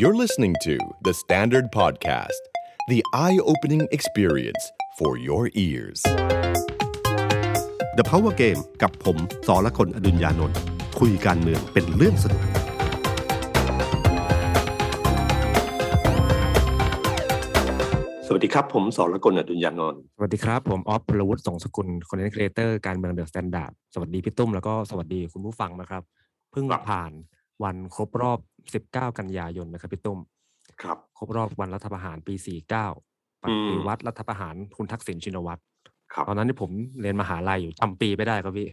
You're listening to The Standard Podcast, the eye opening experience for your ears. The Power Game กับผมสอละคนอดุญญานนท์คุยการเมืองเป็นเรื่องสนุก สวัสดีครับ ผมสอละคนอดุญญานนท์สวัสดีครับ ผมออฟพลวุฒิสงสกุล content creator การเมือง The Standard สวัสดีพี่ตุ้มแล้วก็สวัสดีคุณผู้ฟังนะครับ เพิ่งผ่านวันครบรอบ 19 กันยายนนะครับพี่ตุ้มครับ ครบรอบวันรัฐประหารปี 49ปฏิวัติรัฐประหารคุณทักษิณชินวัตรครับตอนนั้นที่ผมเรียนมหาลัยอยู่จำปีไม่ได้ครับพี่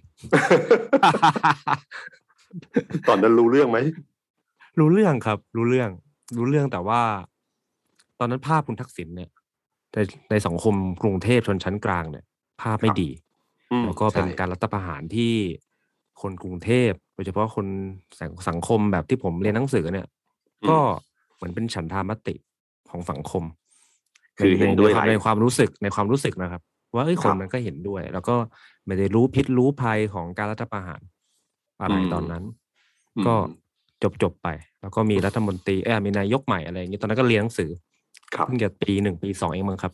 ตอนนั้นรู้เรื่องไหม รู้เรื่องครับ รู้เรื่อง รู้เรื่องแต่ว่า ตอนนั้นภาพคุณทักษิณเนี่ยในในสังคมกรุงเทพชนชั้นกลางเนี่ย ภาพไม่ครับดีอืมแล้วก็เป็นใช่การรัฐประหารที่คนกรุงเทพ โดยเฉพาะคนสังสังคมแบบที่ผมเรียนหนังสือเนี่ย ก็เหมือนเป็นฉันทามติของสังคม คือเห็นด้วยในความหลายในความรู้สึกในความรู้สึกนะครับ ว่าเอ้ยคครับนมันก็เห็นด้วย แล้วก็ไม่ได้รู้พิษรู้ภัยของการรัฐประหารอะไรอืมตอนนั้นอืมก็จบจบไป แล้วก็มีรัฐมนตรีเออมีนายกใหม่อะไรอย่างนี้ตอนนั้นก็เรียนหนังสือครับเพิ่งจะปีหนึ่งปีสองเองมั้งครับ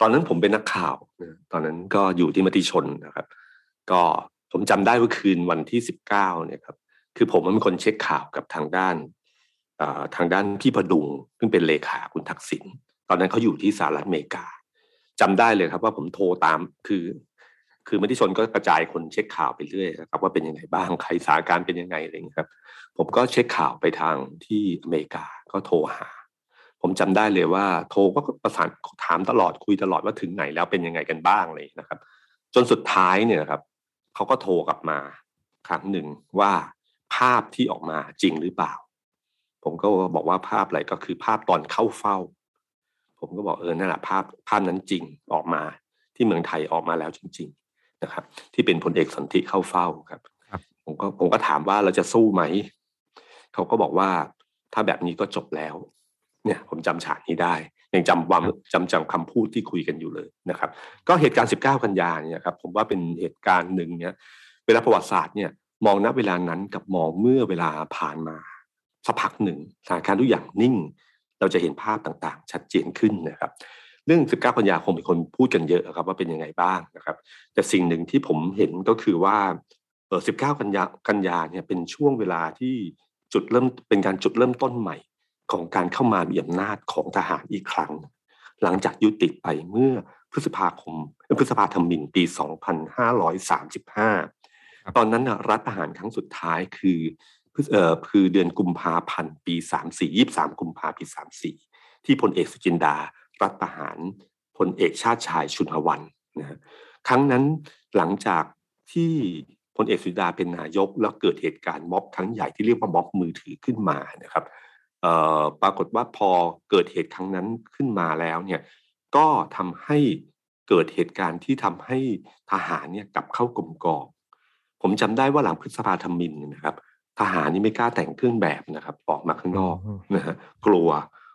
ตอนนั้นผมเป็นนักข่าวนะตอนนั้นก็อยู่ที่มติชนนะครับ ก็ ผมจำได้ว่าคืนวันที่สิบเก้าเนี่ยครับคือผมเป็นคนเช็คข่าวกับทางด้านทางด้านพี่พดุงซึ่งเป็นเลขาคุณทักษิณตอนนั้นเขาอยู่ที่สหรัฐอเมริกาจำได้เลยครับว่าผมโทรตามคือ คือมติชนก็กระจายคนเช็คข่าวไปเรื่อยนะครับว่าเป็นยังไงบ้างใครสาการเป็นยังไงอะไรอย่างเงี้ยครับ ผมก็เช็คข่าวไปทางที่อเมริกาก็โทรหา ผมจำได้เลยว่า โทรก็ประสานถามตลอดคุยตลอดว่าถึงไหนแล้วเป็นยังไงกันบ้างเลยนะครับ จนสุดท้ายเนี่ยครับ เขาก็โทรกลับมาครั้งหนึ่งว่าภาพที่ออกมาจริงหรือเปล่า ผมก็บอกว่าภาพอะไรก็คือภาพตอนเข้าเฝ้า ผมก็บอกเออนั่นแหละภาพภาพนั้นจริงออกมาที่เมืองไทยออกมาแล้วจริง ๆนะครับ ที่เป็นพลเอกสนธิเข้าเฝ้าครับครับผมก็ผมก็ถามว่าเราจะสู้ไหม เขาก็บอกว่าถ้าแบบนี้ก็จบแล้ว เนี่ย ผมจำฉากนี้ได้ ยังจำความจำจำคำพูดที่คุยกันอยู่เลยนะครับ ก็เหตุการณ์ 19 กันยาเนี่ยครับผมว่าเป็นเหตุการณ์หนึ่งเนี่ยเวลาประวัติศาสตร์เนี่ยมองณเวลานั้นกับมองเมื่อเวลาผ่านมาสักพักหนึ่งสถานการณ์ทุกอย่างนิ่ง เราจะเห็นภาพต่างๆ ชัดเจนขึ้นนะครับ เรื่อง 19 กันยาคงมีคนพูดกันเยอะครับว่าเป็นยังไงบ้างนะครับ แต่สิ่งหนึ่งที่ผมเห็นก็คือว่าเออ19 กันยากันยาเนี่ยเป็นช่วงเวลาที่จุดเริ่มเป็นการจุดเริ่มต้นใหม่ ของการเข้ามามีอำนาจของทหารอีกครั้ง หลังจากยุติไปเมื่อพฤษภาคมพฤษภาธมินปี 2535 ตอนนั้นนะรัฐประหารครั้งสุดท้ายคือเอ่อคือเดือนกุมภาพันธ์ปี 34 23 กุมภาพันธ์ปี34 ที่พลเอกสุจินดา รัฐประหารพลเอกชาติชายชุนหวันนะครั้งนั้นหลังจากที่พลเอกสุจินดาเป็นนายกแล้วเกิดเหตุการณ์ม็อบครั้งใหญ่ที่เรียกว่าม็อบมือถือขึ้นมานะครับ ปรากฏว่าพอเกิดเหตุครั้งนั้นขึ้นมาแล้วเนี่ยก็ทำให้เกิดเหตุการณ์ที่ทำให้ทหารเนี่ยกลับเข้ากลมกองผมจำได้ว่าหลังพฤษภาธมินเนี่ยนะครับ ทหารนี่ไม่กล้าแต่งเครื่องแบบนะครับ ออกมาข้างนอกอืมนะฮะกลัว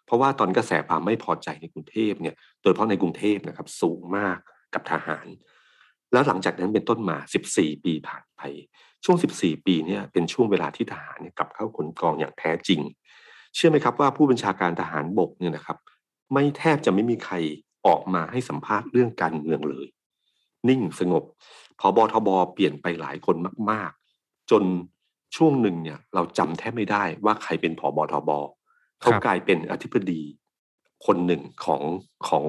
เพราะว่าตอนกระแสความไม่พอใจในกรุงเทพเนี่ย โดยเฉพาะในกรุงเทพนะครับ สูงมากกับทหาร แล้วหลังจากนั้นเป็นต้นมา 14 ปีผ่านไป ช่วง 14 ปีเนี่ยเป็นช่วงเวลาที่ทหารเนี่ยกลับเข้ากลกองอย่างแท้จริง เชื่อไหมครับว่าผู้บัญชาการทหารบกเนี่ยนะครับ ไม่แทบจะไม่มีใครออกมาให้สัมภาษณ์เรื่องการเมืองเลย นิ่งสงบพอบทบเปลี่ยนไปหลายคนมาก ๆ จนช่วงหนึ่งเนี่ย เราจำแทบไม่ได้ว่าใครเป็นผอบทบเขาครับกลายเป็นอธิบดีคนหนึ่งของของ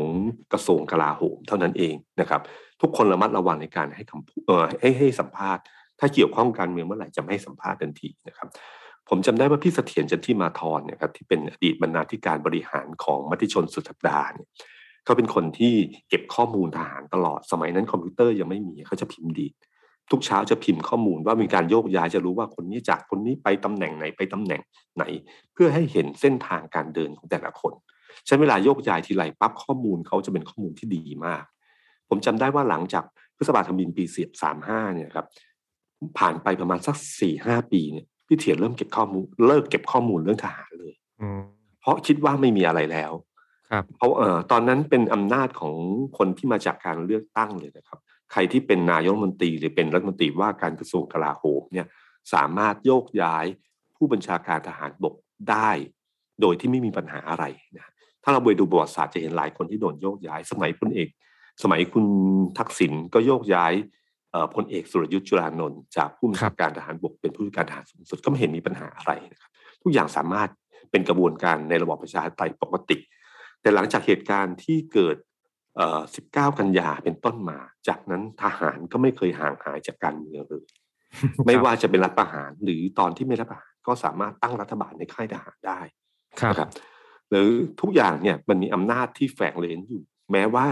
กระทรวงกลาโหมเท่านั้นเองนะครับ ทุกคนระมัดระวังในการให้คำพูดเอ่อให้ให้สัมภาษณ์ ถ้าเกี่ยวข้องกับการเมืองเมื่อไหร่จะไม่ให้สัมภาษณ์ทันทีนะครับ ผมจำได้ว่าพี่เสถียรจันทิมาธรเนี่ยครับที่เป็นอดีตบรรณาธิการบริหารของมติชนสุดสัปดาห์เนี่ยเขาเป็นคนที่เก็บข้อมูลทหารตลอดสมัยนั้นคอมพิวเตอร์ยังไม่มีเขาจะพิมพ์ดีดทุกเช้าจะพิมพ์ข้อมูลว่ามีการโยกย้ายจะรู้ว่าคนนี้จากคนนี้ไปตำแหน่งไหนไปตำแหน่งไหน เพื่อให้เห็นเส้นทางการเดินของแต่ละคน ใช้เวลาโยกย้ายทีไรปั๊บข้อมูลเขาจะเป็นข้อมูลที่ดีมาก ผมจำได้ว่าหลังจากพฤษภาธมินปีเสียบสามห้าเนี่ยครับผ่านไปประมาณสักสี่ห้าปีเนี่ย พี่เถียรเริ่มเก็บข้อมูลเลิกเก็บข้อมูลเรื่องทหารเลยอืมเพราะคิดว่าไม่มีอะไรแล้วครับเพราะเอ่อตอนนั้นเป็นอำนาจของคนที่มาจากการเลือกตั้งเลยนะครับ ใครที่เป็นนายกรัฐมนตรีหรือเป็นรัฐมนตรีว่าการกระทรวงกลาโหมเนี่ยสามารถโยกย้ายผู้บัญชาการทหารบกได้ โดยที่ไม่มีปัญหาอะไรนะถ้าเราไปดูประวัติศาสตร์จะเห็นหลายคนที่โดนโยกย้าย สมัยพลเอก สมัยคุณทักษิณก็โยกย้าย พลเอกสุรยุทธ์จุลานนท์จากผู้บัญชาการทหารบกเป็นผู้การทหารสูงสุดก็ไม่เห็นมีปัญหาอะไรนะครับทุกอย่างสามารถเป็นกระบวนการในระบอบประชาธิปไตยปกติ แต่หลังจากเหตุการณ์ที่เกิด 19 กันยาเป็นต้นมา จากนั้นทหารก็ไม่เคยห่างหายจากการเมืองเลย ไม่ว่าจะเป็นรัฐประหารหรือตอนที่ไม่รัฐประหารก็สามารถตั้งรัฐบาลในค่ายทหารได้ครับหรือทุกอย่างเนี่ยมันมีอำนาจที่แฝงเลนอยู่ แม้ว่า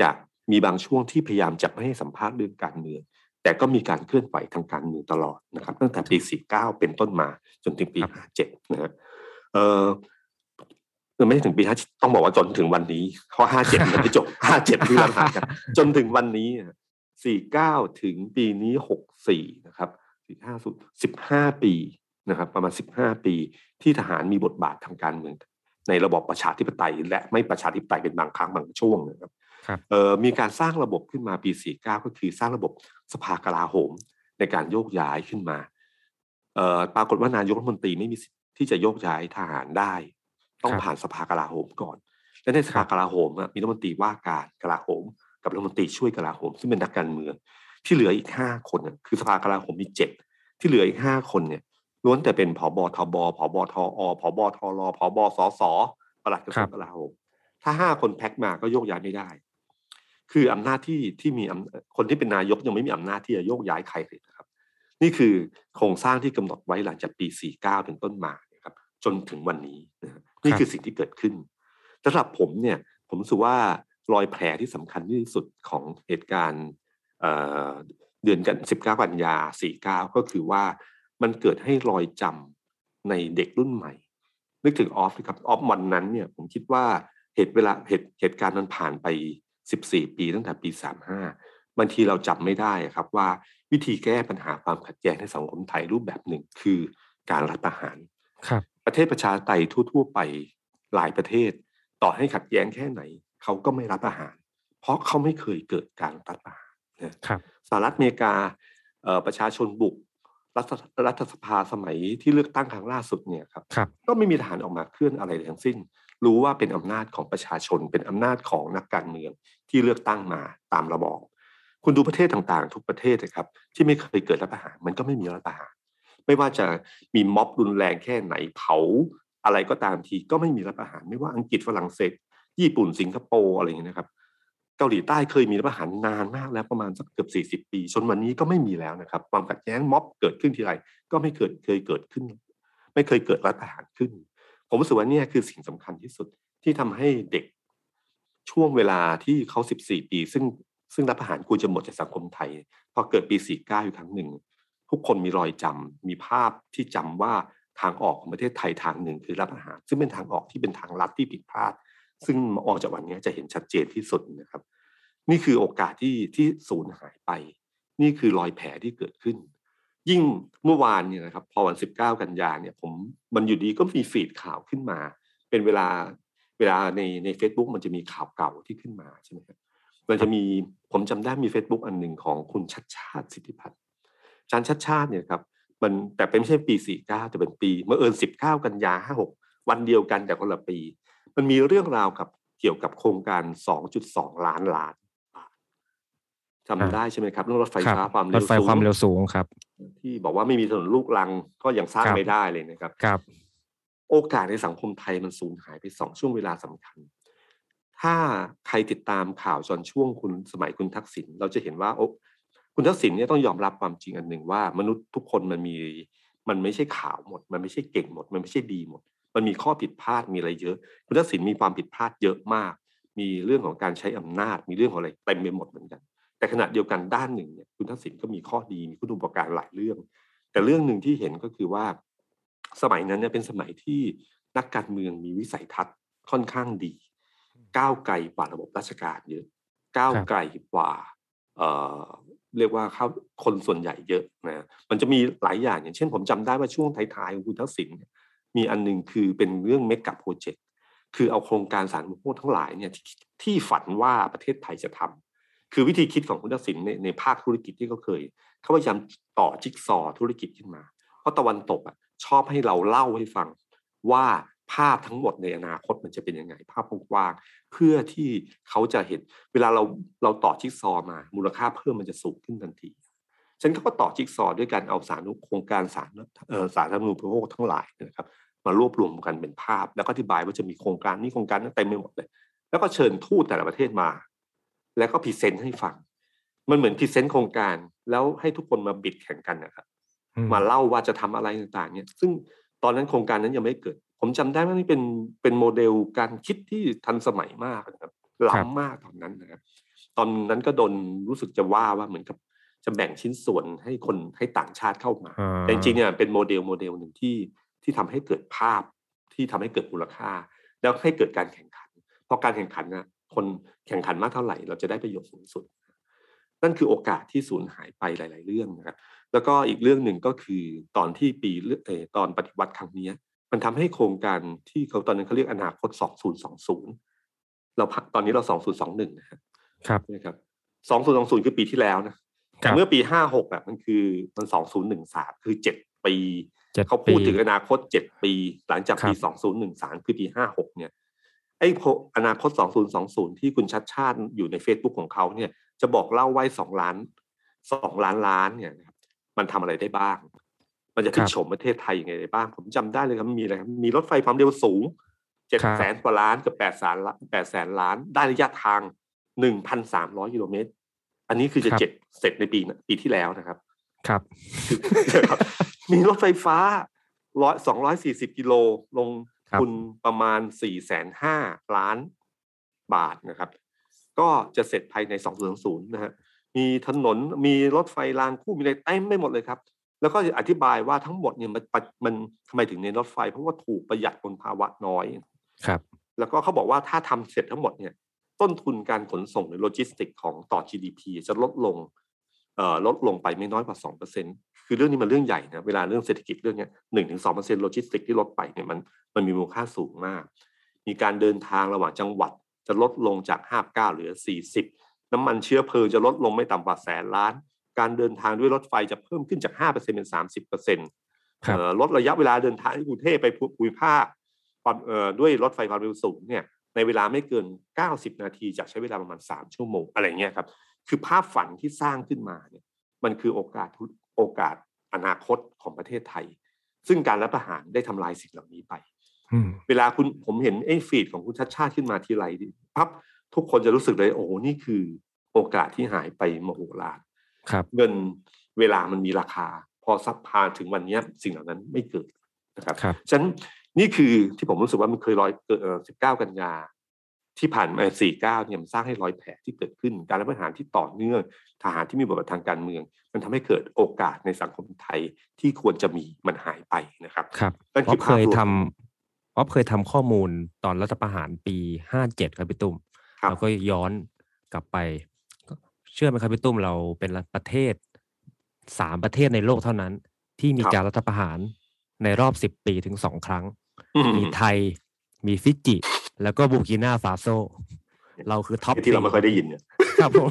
จะ มีบางช่วงที่พยายามจะไม่ให้สัมภาษณ์เรื่องการเมือง แต่ก็มีการเคลื่อนไหวทางการเมืองตลอดนะครับ ตั้งแต่ปี 49 เป็นต้นมาจนถึงปี 57 นะฮะเออไม่ใช่ถึงปีห้าต้องบอกว่าจนถึงวันนี้เพราะห้าเจ็ดมันไม่จบห้าเจ็ดที่เราผ่านกันจนถึงวันนี้สี่เก้าถึงปีนี้หกสี่นะครับสี่ห้าสุดสิบห้าปีนะครับ ประมาณสิบห้าปีที่ทหารมีบทบาททางการเมือง ในระบบประชาธิปไตย และไม่ประชาธิปไตยเป็นบางครั้งบางช่วงนะครับเอ่อ มีการสร้างระบบขึ้นมาปีสี่เก้าก็คือสร้างระบบสภากลาโหมในการโยกย้ายขึ้นมาเอ่อปรากฏว่านายกรัฐมนตรีไม่มีสิทธิ์ที่จะโยกย้ายทหารได้ ต้องผ่านสภากลาโหมก่อน และในสภากลาโหมมีรัฐมนตรีว่าการกลาโหม กับรัฐมนตรีช่วยกลาโหม ซึ่งเป็นนักการเมืองที่เหลืออีกห้าคนคือสภากลาโหมมีเจ็ดที่เหลืออีกห้าคนเนี่ยล้วนแต่เป็นผบทบผบทอผบทรผบสสปลัดกระทรวงกลาโหมถ้าห้าคนแพ็กมาก็โยกย้ายไม่ได้ คืออำนาจที่ที่มีคนที่เป็นนายกยังไม่มีอำนาจที่จะโยกย้ายใครเลยนะครับ นี่คือโครงสร้างที่กำหนดไว้หลังจากปี 49 เป็นต้นมาครับ จนถึงวันนี้นะนี่คือสิ่งที่เกิดขึ้นสำหรับผมเนี่ยผมรู้สึกว่ารอยแผลที่สำคัญที่สุดของเหตุการณ์เดือนกัน19กันยา49 ก็คือว่ามันเกิดให้รอยจำในเด็กรุ่นใหม่ นึกถึงออฟครับออฟวันนั้นเนี่ยผมคิดว่าเหตุเวลาเหตุเหตุการณ์มันผ่านไป 14 ปีตั้งแต่ปี 35บางทีเราจำไม่ได้ครับว่าวิธีแก้ปัญหาความขัดแย้งในสังคมไทยรูปแบบหนึ่งคือการรัฐประหารครับ ประเทศประชาธิปไตยทั่ว ๆ ไปหลายประเทศ ต่อให้ขัดแย้งแค่ไหน เขาก็ไม่รัฐประหาร เพราะเขาไม่เคยเกิดการรัฐประหารครับสหรัฐอเมริกาประชาชนบุกรัฐรัฐสภาสมัยที่เลือกตั้งครั้งล่าสุดเนี่ยครับรบก็ไม่มีทหารออกมาเคลื่อนอะไรทั้งสิ้น รู้ว่าเป็นอำนาจของประชาชน เป็นอำนาจของนักการเมืองที่เลือกตั้งมาตามระบอบคุณดูประเทศต่างๆ ทุกประเทศนะครับที่ไม่เคยเกิดรัฐประหารมันก็ไม่มีรัฐประหารไม่ว่าจะมีม็อบรุนแรงแค่ไหนเผาอะไรก็ตามทีก็ไม่มีรัฐประหาร ไม่ว่าอังกฤษฝรั่งเศส ญี่ปุ่นสิงคโปร์อะไรอย่างเงี้ยนะครับเกาหลีใต้เคยมีรัฐประหารนานมากแล้วประมาณสักเกือบ40 ปีจนวันนี้ก็ไม่มีแล้วนะครับ ความขัดแย้งม็อบเกิดขึ้นทีไรก็ไม่เกิดเคยเกิดขึ้น ไม่เคยเกิดรัฐประหารขึ้น ผมรู้สึกว่านี่คือสิ่งสำคัญที่สุดที่ทำให้เด็กช่วงเวลาที่เขา 14 ปี ซึ่งซึ่งรัฐประหารควรจะหมดจากสังคมไทย พอเกิดปี 49 อยู่ครั้งหนึ่ง ทุกคนมีรอยจำมีภาพที่จำว่าทางออกของประเทศไทยทางหนึ่งคือรัฐประหาร ซึ่งเป็นทางออกที่เป็นทางลัดที่ผิดพลาด ซึ่งออกจากวันนี้จะเห็นชัดเจนที่สุดนะครับ นี่คือโอกาสที่ที่สูญหายไป นี่คือรอยแผลที่เกิดขึ้น ยิ่งเมื่อวานเนี่ยนะครับ พอวันสิบเก้ากันยาเนี่ย ผมมันอยู่ดีก็มีฟีดข่าวขึ้นมา เป็นเวลาเวลาในใน Facebook มันจะมีข่าวเก่าที่ขึ้นมาใช่ไหมครับมันจะมีผมจำได้มี Facebook อันหนึ่งของคุณชัดชาติสิทธิพัฒน์อาจารย์ชัดชาติเนี่ยครับมันแต่เป็นไม่ใช่ปีสี่เก้าแต่เป็นปีเมื่อเอิญสิบเก้ากันยาห้าหกวันเดียวกันแต่คนละปี มันมีเรื่องราวกับเกี่ยวกับโครงการ 2.2 ล้านล้าน จำได้ใช่ไหมครับเรื่องรถไฟฟ้าความเร็วสูงรถไฟความเร็วสูงครับ ที่บอกว่าไม่มีถนนลูกรังก็ยังสร้างไม่ได้เลยนะครับครับ โอกาสในสังคมไทยมันสูญหายไปสองช่วงเวลาสำคัญ ถ้าใครติดตามข่าวจนช่วงคุณสมัยคุณทักษิณเราจะเห็นว่าโอ้คุณทักษิณเนี่ยต้องยอมรับความจริงอันหนึ่งว่า มนุษย์ทุกคนมันมี มันไม่ใช่ขาวหมด มันไม่ใช่เก่งหมด มันไม่ใช่ดีหมด มันมีข้อผิดพลาดมีอะไรเยอะ คุณทักษิณมีความผิดพลาดเยอะมาก มีเรื่องของการใช้อำนาจ มีเรื่องของอะไรเต็มไปหมดเหมือนกัน แต่ขณะเดียวกันด้านหนึ่งเนี่ยคุณทักษิณก็มีข้อดีมีคุณอุปการหลายเรื่อง แต่เรื่องหนึ่งที่เห็นก็คือว่าสมัยนั้นเนี่ยเป็นสมัยที่นักการเมืองมีวิสัยทัศน์ค่อนข้างดี ก้าวไกลกว่าระบบราชการเยอะ ก้าวไกลกว่าเอ่อเรียกว่าเขาคนส่วนใหญ่เยอะนะมันจะมีหลายอย่างอย่างเช่น ผมจำได้ว่าช่วงท้ายๆของคุณทักษิณเนี่ยมีอันนึงคือเป็นเรื่องเมกะโปรเจกต์คือเอาโครงการสารมุกทั้งหลายเนี่ยทที่ฝันว่าประเทศไทยจะทำ คือวิธีคิดของคุณทักษิณในในภาคธุรกิจที่เขาเคย เขาพยายามต่อจิ๊กซอธุรกิจขึ้นมา เพราะตะวันตกอะชอบให้เราเล่าให้ฟังว่าภาพทั้งหมดในอนาคตมันจะเป็นยังไง ภาพกว้างเพื่อที่เขาจะเห็น เวลาเราเราต่อจิ๊กซอมา มูลค่าเพิ่มมันจะสูงขึ้นทันทีฉันก็ต่อจิ๊กซอว์ด้วยการเอาสารโครงการสารเอ่อสารพัดเมนูพวกทั้งหลายนะครับมารวบรวมกันเป็นภาพ แล้วก็อธิบายว่าจะมีโครงการนี้โครงการนั้นเต็มไปหมดเลย แล้วก็เชิญทูตแต่ละประเทศมา แล้วก็ present ให้ฟัง มันเหมือน present โครงการ แล้วให้ทุกคนมา bid แข่งกันนะครับอืมมาเล่าว่าจะทำอะไรต่างๆ เนี่ย ซึ่งตอนนั้นโครงการนั้นยังไม่เกิด ผมจำได้ว่านี่เป็นเป็นโมเดลการคิดที่ทันสมัยมากนะครับล้ำมากตอนนั้นนะครับ ตอนนั้นก็โดนรู้สึกจะว่าว่าเหมือนกับจะแบ่งชิ้นส่วนให้คนให้ต่างชาติเข้ามาอ่าแต่จริงๆเนี่ยเป็นโมเดลโมเดลหนึ่งที่ที่ทำให้เกิดภาพที่ทำให้เกิดมูลค่า แล้วให้เกิดการแข่งขันเพราะการแข่งขันนะ คนแข่งขันมากเท่าไหร่ เราจะได้ประโยชน์สูงสุด นั่นคือโอกาสที่สูญหายไปหลาย ๆ เรื่องนะครับ แล้วก็อีกเรื่องหนึ่งก็คือตอนที่ปีเลือกเออตอนปฏิวัติครั้งเนี้ยมันทำให้โครงการที่เขาตอนนั้นเขาเรียกอนาคต 2020 เราพักตอนนี้เรา 2021 นะฮะครับนะครับ 2020 คือปีที่แล้วนะคแต่รับเมื่อปี 56อะมันคือมัน 2013 คือ 7 ปีเจ็ดเขาพูดปีถึงอนาคต 7 ปี หลังจากปีครับ2013 คือปี 56 เนี่ย ไอ้โพอนาคต 2020 ที่คุณชัดชาติอยู่ใน Facebook ของเขาเนี่ยจะบอกเล่าไว้2ล้าน2ล้านล้านเนี่ยนะครับมันทำอะไรได้บ้าง มันจะพลิคกรับโฉมประเทศไทยยังไงได้บ้าง ผมจำได้เลยครับมีอะไรครับมีรถไฟความเร็วสูงเจ็ดครับแสนกว่าล้านกับแปดแสนล้านแปดแสนล้าน ได้ระยะทางหนึ่งพันสามร้อยกิโลเมตร อันนี้คือจะครับเจ็ดเสร็จในปีน่ะปีที่แล้วนะครับครับ ครับ มีรถไฟฟ้าร้อยสองร้อยสี่สิบกิโลลงครับทุน ประมาณสี่แสนห้าล้านบาทนะครับ ก็จะเสร็จภายในสองศูนย์นะฮะมีถนนมีรถไฟรางคู่มีอะไรเต็มไม่หมดเลยครับ แล้วก็อธิบายว่าทั้งหมดเนี่ยมันปะมันทำไมถึงในรถไฟ เพราะว่าถูกประหยัดมลภาวะน้อยครับ แล้วก็เขาบอกว่าถ้าทำเสร็จทั้งหมดเนี่ย ต้นทุนการขนส่งหรือโลจิสติกของต่อ GDP จะลดลงเอ่อลดลงไปไม่น้อยกว่าสองเปอร์เซ็น คือเรื่องนี้มันเรื่องใหญ่นะเวลาเรื่องเศรษฐกิจเรื่องเนี้ยหนึ่งถึงสองเปอร์เซ็นโลจิสติกที่ลดไปเนี่ยมันมันมีมูลค่าสูงมาก มีการเดินทางระหว่างจังหวัดจะลดลงจากห้าเก้าเหลือสี่สิบน้ำมันเชื้อเพลิงจะลดลงไม่ต่ำกว่าแสนล้าน การเดินทางด้วยรถไฟจะเพิ่มขึ้นจากห้าเปอร์เซ็นเป็นสามสิบเปอร์เซ็นต์ครับเอ่อลดระยะเวลาเดินทางที่กรุงเทพไปภูมิภาคความเอ่อด้วยรถไฟความเร็วสูงเนี่ยในเวลาไม่เกิน 90 นาทีจากใช้เวลาประมาณ 3 ชั่วโมง อะไรเงี้ยครับ คือภาพฝันที่สร้างขึ้นมาเนี่ยมันคือโอกาสทุ โอกาสอนาคตของประเทศไทย ซึ่งการรัฐประหารได้ทำลายสิ่งเหล่านี้ไปอืมเวลาคุณผมเห็นไอ้ฟีดของคุณชัดชาติขึ้นมาทีไรดิปั๊บทุกคนจะรู้สึกเลยโอ้โหนี่คือโอกาสที่หายไปมโหฬารครับเงินเวลามันมีราคา พอซับพาถึงวันเนี้ยสิ่งเหล่านั้นไม่เกิดนะครับครับฉะนั้นนี่คือที่ผมรู้สึกว่ามันเคยร้อยเกิดสิบเก้ากันยา ที่ผ่านมาสี่เก้าเนี่ยมันสร้างให้ร้อยแผลที่เกิดขึ้น การรัฐประหารที่ต่อเนื่อง ทหารที่มีบทบาททางการเมือง มันทำให้เกิดโอกาสในสังคมไทยที่ควรจะมีมันหายไปนะครับ ครับนั่นอ๊คืออฟภาเคพยรวมทอ๊อฟเคยทำข้อมูลตอนรัฐประหารปีห้าเจ็ดครับพี่ตุ้มครับแล้วก็ย้อนกลับไปก็เชื่อไหมครับพี่ตุ้มเราเป็นประเทศสามประเทศในโลกเท่านั้น ที่มีการรัฐประหารในรอบสิบปีถึงสองครั้งอืมมีไทยมีฟิจิ แล้วก็บูร์กินาฟาโซ เราคือ top ที่เราไม่ค่อยได้ยินเนี่ยครับผม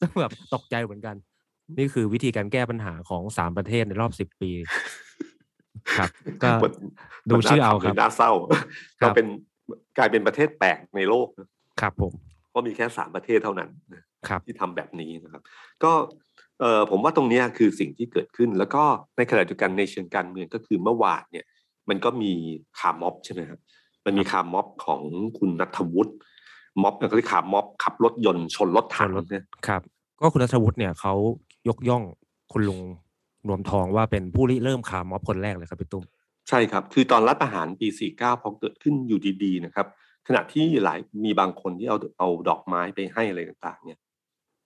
ต้องแบบตกใจเหมือนกัน นี่คือวิธีการแก้ปัญหาของสามประเทศในรอบสิบปี ครับ ก็มันดูชื่อเอาครับมันน่าเศร้าครับก็เป็นกลายเป็นประเทศแปลกในโลกนะครับผมเพราะมีแค่สามประเทศเท่านั้นนะครับที่ทำแบบนี้นะครับ ก็เอ่อผมว่าตรงเนี้ยคือสิ่งที่เกิดขึ้น แล้วก็ในขณะเดียวกันในเชิงการเมืองก็คือเมื่อวานเนี่ย มันก็มีคาร์ม็อบใช่ไหมครับ มันมีคาร์ม็อบของคุณณัฐวุฒิม็อบเขาเรียกคาร์ม็อบขับรถยนต์ชนรถถังชนรถเนี่ยครับ ก็คุณณัฐวุฒิเนี่ยเขายกย่องคุณลุงรวมทองว่าเป็นผู้ริเริ่มคาร์ม็อบคนแรกเลยครับพี่ตุ้มใช่ครับ คือตอนรัฐประหารปี 49 พอเกิดขึ้นอยู่ดีๆนะครับ ขณะที่หลายมีบางคนที่เอาเอาดอกไม้ไปให้อะไรต่างๆ เนี่ย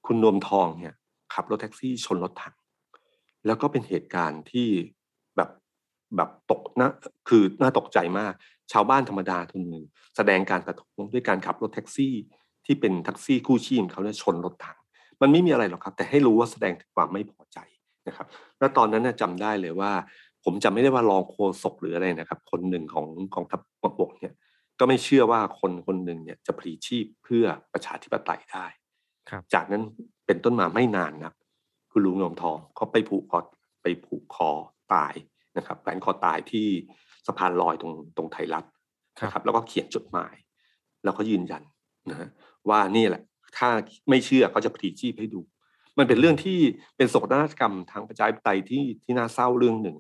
คุณนวมทองเนี่ยขับรถแท็กซี่ชนรถถัง แล้วก็เป็นเหตุการณ์ที่แบบแบบตกนะคือน่าตกใจมาก ชาวบ้านธรรมดาคนหนึ่งแสดงการประท้วงด้วยการขับรถแท็กซี่ ที่เป็นแท็กซี่คู่ชีพของเขาเนี่ยชนรถถัง มันไม่มีอะไรหรอกครับ แต่ให้รู้ว่าแสดงถึงความไม่พอใจนะครับ แล้วตอนนั้นน่ะจำได้เลยว่า ผมจำไม่ได้ว่ารองโฆษกหรืออะไรนะครับ คนหนึ่งของของทัพบกเนี่ยก็ไม่เชื่อว่าคนคนหนึ่งเนี่ยจะพลีชีพเพื่อประชาธิปไตยได้ครับจากนั้นเป็นต้นมาไม่นานนะคุณลุงนมทองเขาไปผูกคอไปผูกคอตายนะครับแขวนคอตายที่ สะพานลอยตรงตรงไทยรัฐนะครับ แล้วก็เขียนจดหมาย แล้วก็ยืนยันนะฮะว่านี่แหละ ถ้าไม่เชื่อเขาจะพลีชีพให้ดู มันเป็นเรื่องที่เป็นโศกนาฏกรรมทางประชาธิปไตยที่ที่น่าเศร้าเรื่องหนึ่ง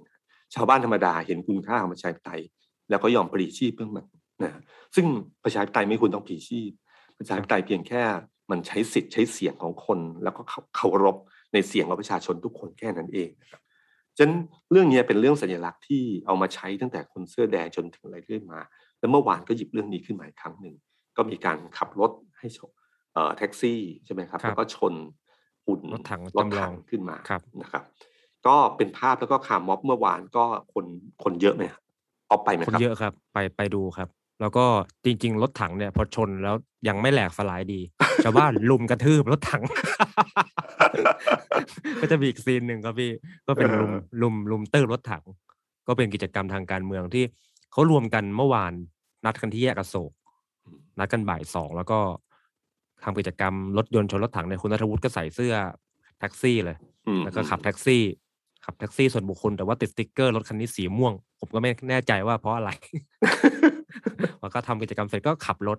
ชาวบ้านธรรมดาเห็นคุณค่าของประชาธิปไตย แล้วก็ยอมปลีชีพเพื่อมันนะซึ่งประชาธิปไตยไม่ควรต้องปลีชีพ ประชาธิปไตยเพียงแค่มันใช้สิทธิ์ใช้เสียงของคน แล้วก็เคารพในเสียงของประชาชนทุกคนแค่นั้นเองนะครับ ฉะนั้นเรื่องนี้เป็นเรื่องสัญลักษณ์ที่เอามาใช้ตั้งแต่คนเสื้อแดงจนถึงอะไรเรื่อยมา แล้วเมื่อวานก็หยิบเรื่องนี้ขึ้นมาอีกครั้งหนึ่ง ก็มีการขับรถให้ชนแท็กซี่ใช่ไหมครับ แล้วก็ชนหุ่นรถถังรถจำลถัองงขึ้นมาครับนะครับ ก็เป็นภาพแล้วก็คาร์ม็อบเมื่อวานก็คนคนเยอะไหมครับเอาไปไหมคนครับเยอะครับ ไปไปดูครับ แล้วก็จริง ๆ รถถังเนี่ยพอชนแล้วยังไม่แหลกสลายดีชาวบ้านลุมกระทืบรถถัง ก็จะมีอีก scene หนึ่งครับพี่ ก็เป็นรุมรุมรุมตื้บรถถัง ก็เป็นกิจกรรมทางการเมืองที่เขารวมกันเมื่อวานนัดกันที่แยกอโศกนัดกันบ่ายสองแล้วก็ทำกิจกรรมรถยนต์ชนรถถังเนี่ยคุณณัฐวุฒิก็ใส่เสื้อแท็กซี่เลยอืมแล้วก็ขับแท็กซี่ ขับแท็กซี่ส่วนบุคคลแต่ว่าติดสติ๊กเกอร์รถคันนี้สีม่วง ผมก็ไม่แน่ใจว่าเพราะอะไร แล้วก็ทำกิจกรรมเสร็จก็ขับรถ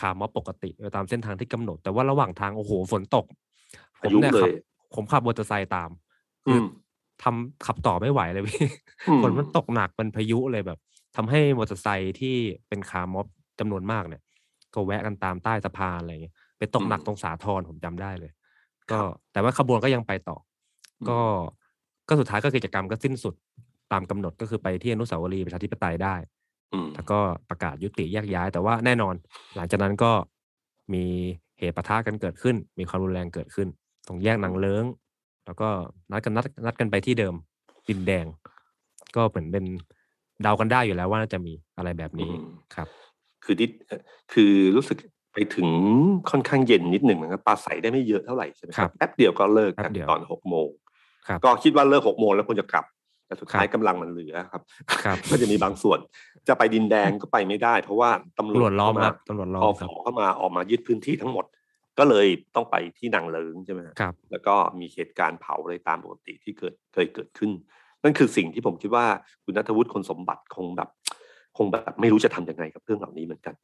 คาร์ม็อบปกติไปตามเส้นทางที่กำหนด แต่ว่าระหว่างทางโอ้โหฝนตกผอามยุเนี่ยเลขับยผมขับมอเตอร์ไซค์ตามอืคือมทำขับต่อไม่ไหวเลยพี่อืมฝนมันตกหนักเป็นพายุเลยแบบทำให้มอเตอร์ไซค์ที่เป็นขาม็อบจำนวนมากเนี่ย ก็แวะกันตามใต้สะพานอะไรเงี้ยไปตกหนักตรงสาทรผมจำได้เลย ก็แต่ว่าขบวนก็ยังไปต่ออก็ก็สุดท้ายก็กิจกรรมก็สิ้นสุดตามกำหนดก็คือไปที่อนุสาวรีย์ประชาธิปไตยได้อืม แล้วก็ประกาศยุติแยกย้าย แต่ว่าแน่นอน หลังจากนั้นก็มีเหตุปะทะกันเกิดขึ้น มีความรุนแรงเกิดขึ้น ตรงแยกนางเลิ้ง แล้วก็นัดกันนัดนัดกันไปที่เดิมดินแดง ก็เหมือนเป็นเดากันได้อยู่แล้วว่าน่าจะมีอะไรแบบนี้อืมครับ คือดิเอ่อคือรู้สึกไปถึงค่อนข้างเย็นนิดหนึ่งเหมือนกันปลาใสได้ไม่เยอะเท่าไหร่ใช่ไหมคครัรับบแป๊บเดียวก็เลิกกันแป๊บเดียวตอนหกโมงครับก็คิดว่าเลิกหกโมงแล้วควรจะกลับแต่สุดท้ายครับกำลังมันเหลือครับครับ ก็จะมีบางส่วน จะไปดินแดงก็ไปไม่ได้ เพราะว่าตำรตำรววจจล้อมเข้าคมารับตำรวจล้ออมอกครับเข้ามาออกมายึดพื้นที่ทั้งหมด ก็เลยต้องไปที่นางเลิงใช่ไหมฮะครับ แล้วก็มีเหตุการณ์เผาอะไรตามปกติที่เกิดเคยเกิดขึ้น นั่นคือสิ่งที่ผมคิดว่าคุณนัทวุฒิคนสมบัติคงแบบ คงแบบไม่รู้จะทำยังไงกับเรื่องเหล่านี้เหมือนกัน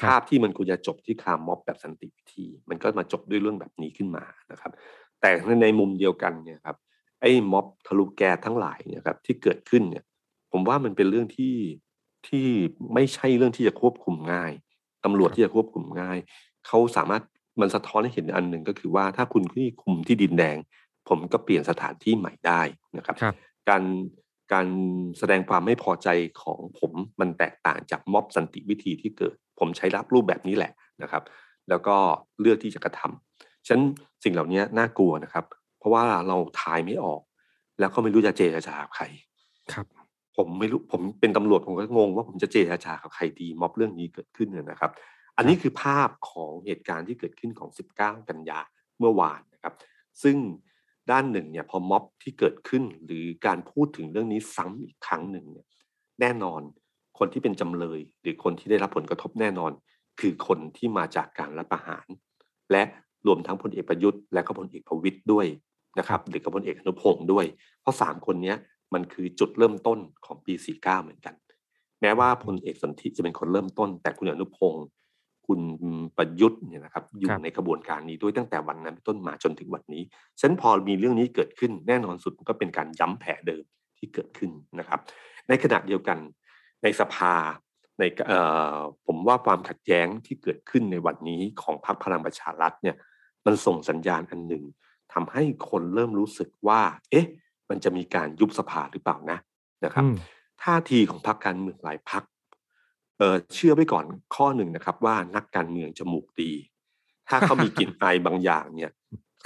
ครับภาพที่มันควรจะจบที่คาร์ม็อบแบบสันติวิธี มันก็มาจบด้วยเรื่องแบบนี้ขึ้นมานะครับ แต่ในมุมเดียวกันเนี่ยครับไอ้ม็อบทะลุแก๊สทั้งหลายเนี่ยครับที่เกิดขึ้นเนี่ย ผมว่ามันเป็นเรื่องที่ ที่ไม่ใช่เรื่องที่จะควบคุมง่ายตำรวจที่จะควบคุมง่าย เขาสามารถมันสะท้อนให้เห็นอันหนึ่งก็คือว่าถ้าคุณที่คุมที่ดินแดง ผมก็เปลี่ยนสถานที่ใหม่ได้นะครับครับการการแสดงความไม่พอใจของผมมันแตกต่างจากม็อบสันติวิธีที่เกิด ผมใช้รับรูปแบบนี้แหละนะครับ แล้วก็เลือกที่จะกระทำฉะนันสิ่งเหล่านี้น่ากลัวนะครับ เพราะว่าเราทายไม่ออก แล้วก็ไม่รู้จะเจรจากับใครครับ ผมไม่รู้ผมเป็นตำรวจผมก็งงว่าผมจะเจรจากับใครดีม็อบเรื่องนี้เกิดขึ้นเนี่ยนะครับ อันนี้คือภาพของเหตุการณ์ที่เกิดขึ้นของ 19 กันยาเมื่อวานนะครับ ซึ่งด้านหนึ่งเนี่ยพอม็อบที่เกิดขึ้นหรือการพูดถึงเรื่องนี้ซ้ำอีกครั้งหนึ่งเนี่ยแน่นอนคนที่เป็นจำเลย หรือคนที่ได้รับผลกระทบแน่นอน คือคนที่มาจากการรัฐประหาร และรวมทั้งพลเอกประยุทธ์และก็พลเอกประวิตยด้วยนะครับหรือกับพลเอกอนุพงศ์ด้วย เพราะสามคนเนี้ย มันคือจุดเริ่มต้นของปี 49 เหมือนกัน แม้ว่าพลเอกสนธิจะเป็นคนเริ่มต้น แต่คุณอนุพงศ์คุณประยุทธ์เนี่ยนะครับอยู่ครับในกระบวนการนี้ด้วยตั้งแต่วันนั้นเป็นต้นมาจนถึงวันนี้ฉะนันพอมีเรื่องนี้เกิดขึ้นแน่นอนสุดมันก็เป็นการย้ำแผลเดิมที่เกิดขึ้นนะครับ ในขณะเดียวกันในสภาในเอ่อผมว่าความขัดแย้งที่เกิดขึ้นในวันนี้ของพรรคพลังประชารัฐเนี่ยมันส่งสัญญาณอันหนึ่งทำให้คนเริ่มรู้สึกว่า เอ๊ะ มันจะมีการยุบสภาหรือเปล่านะนะครับอืมท่าทีของพรรคการเมืองหลายพรรคเอ่อเชื่อไว้ก่อนข้อหนึ่งนะครับ ว่านักการเมืองจมูกดี ถ้าเขามีกลิ่นอายบางอย่างเนี่ย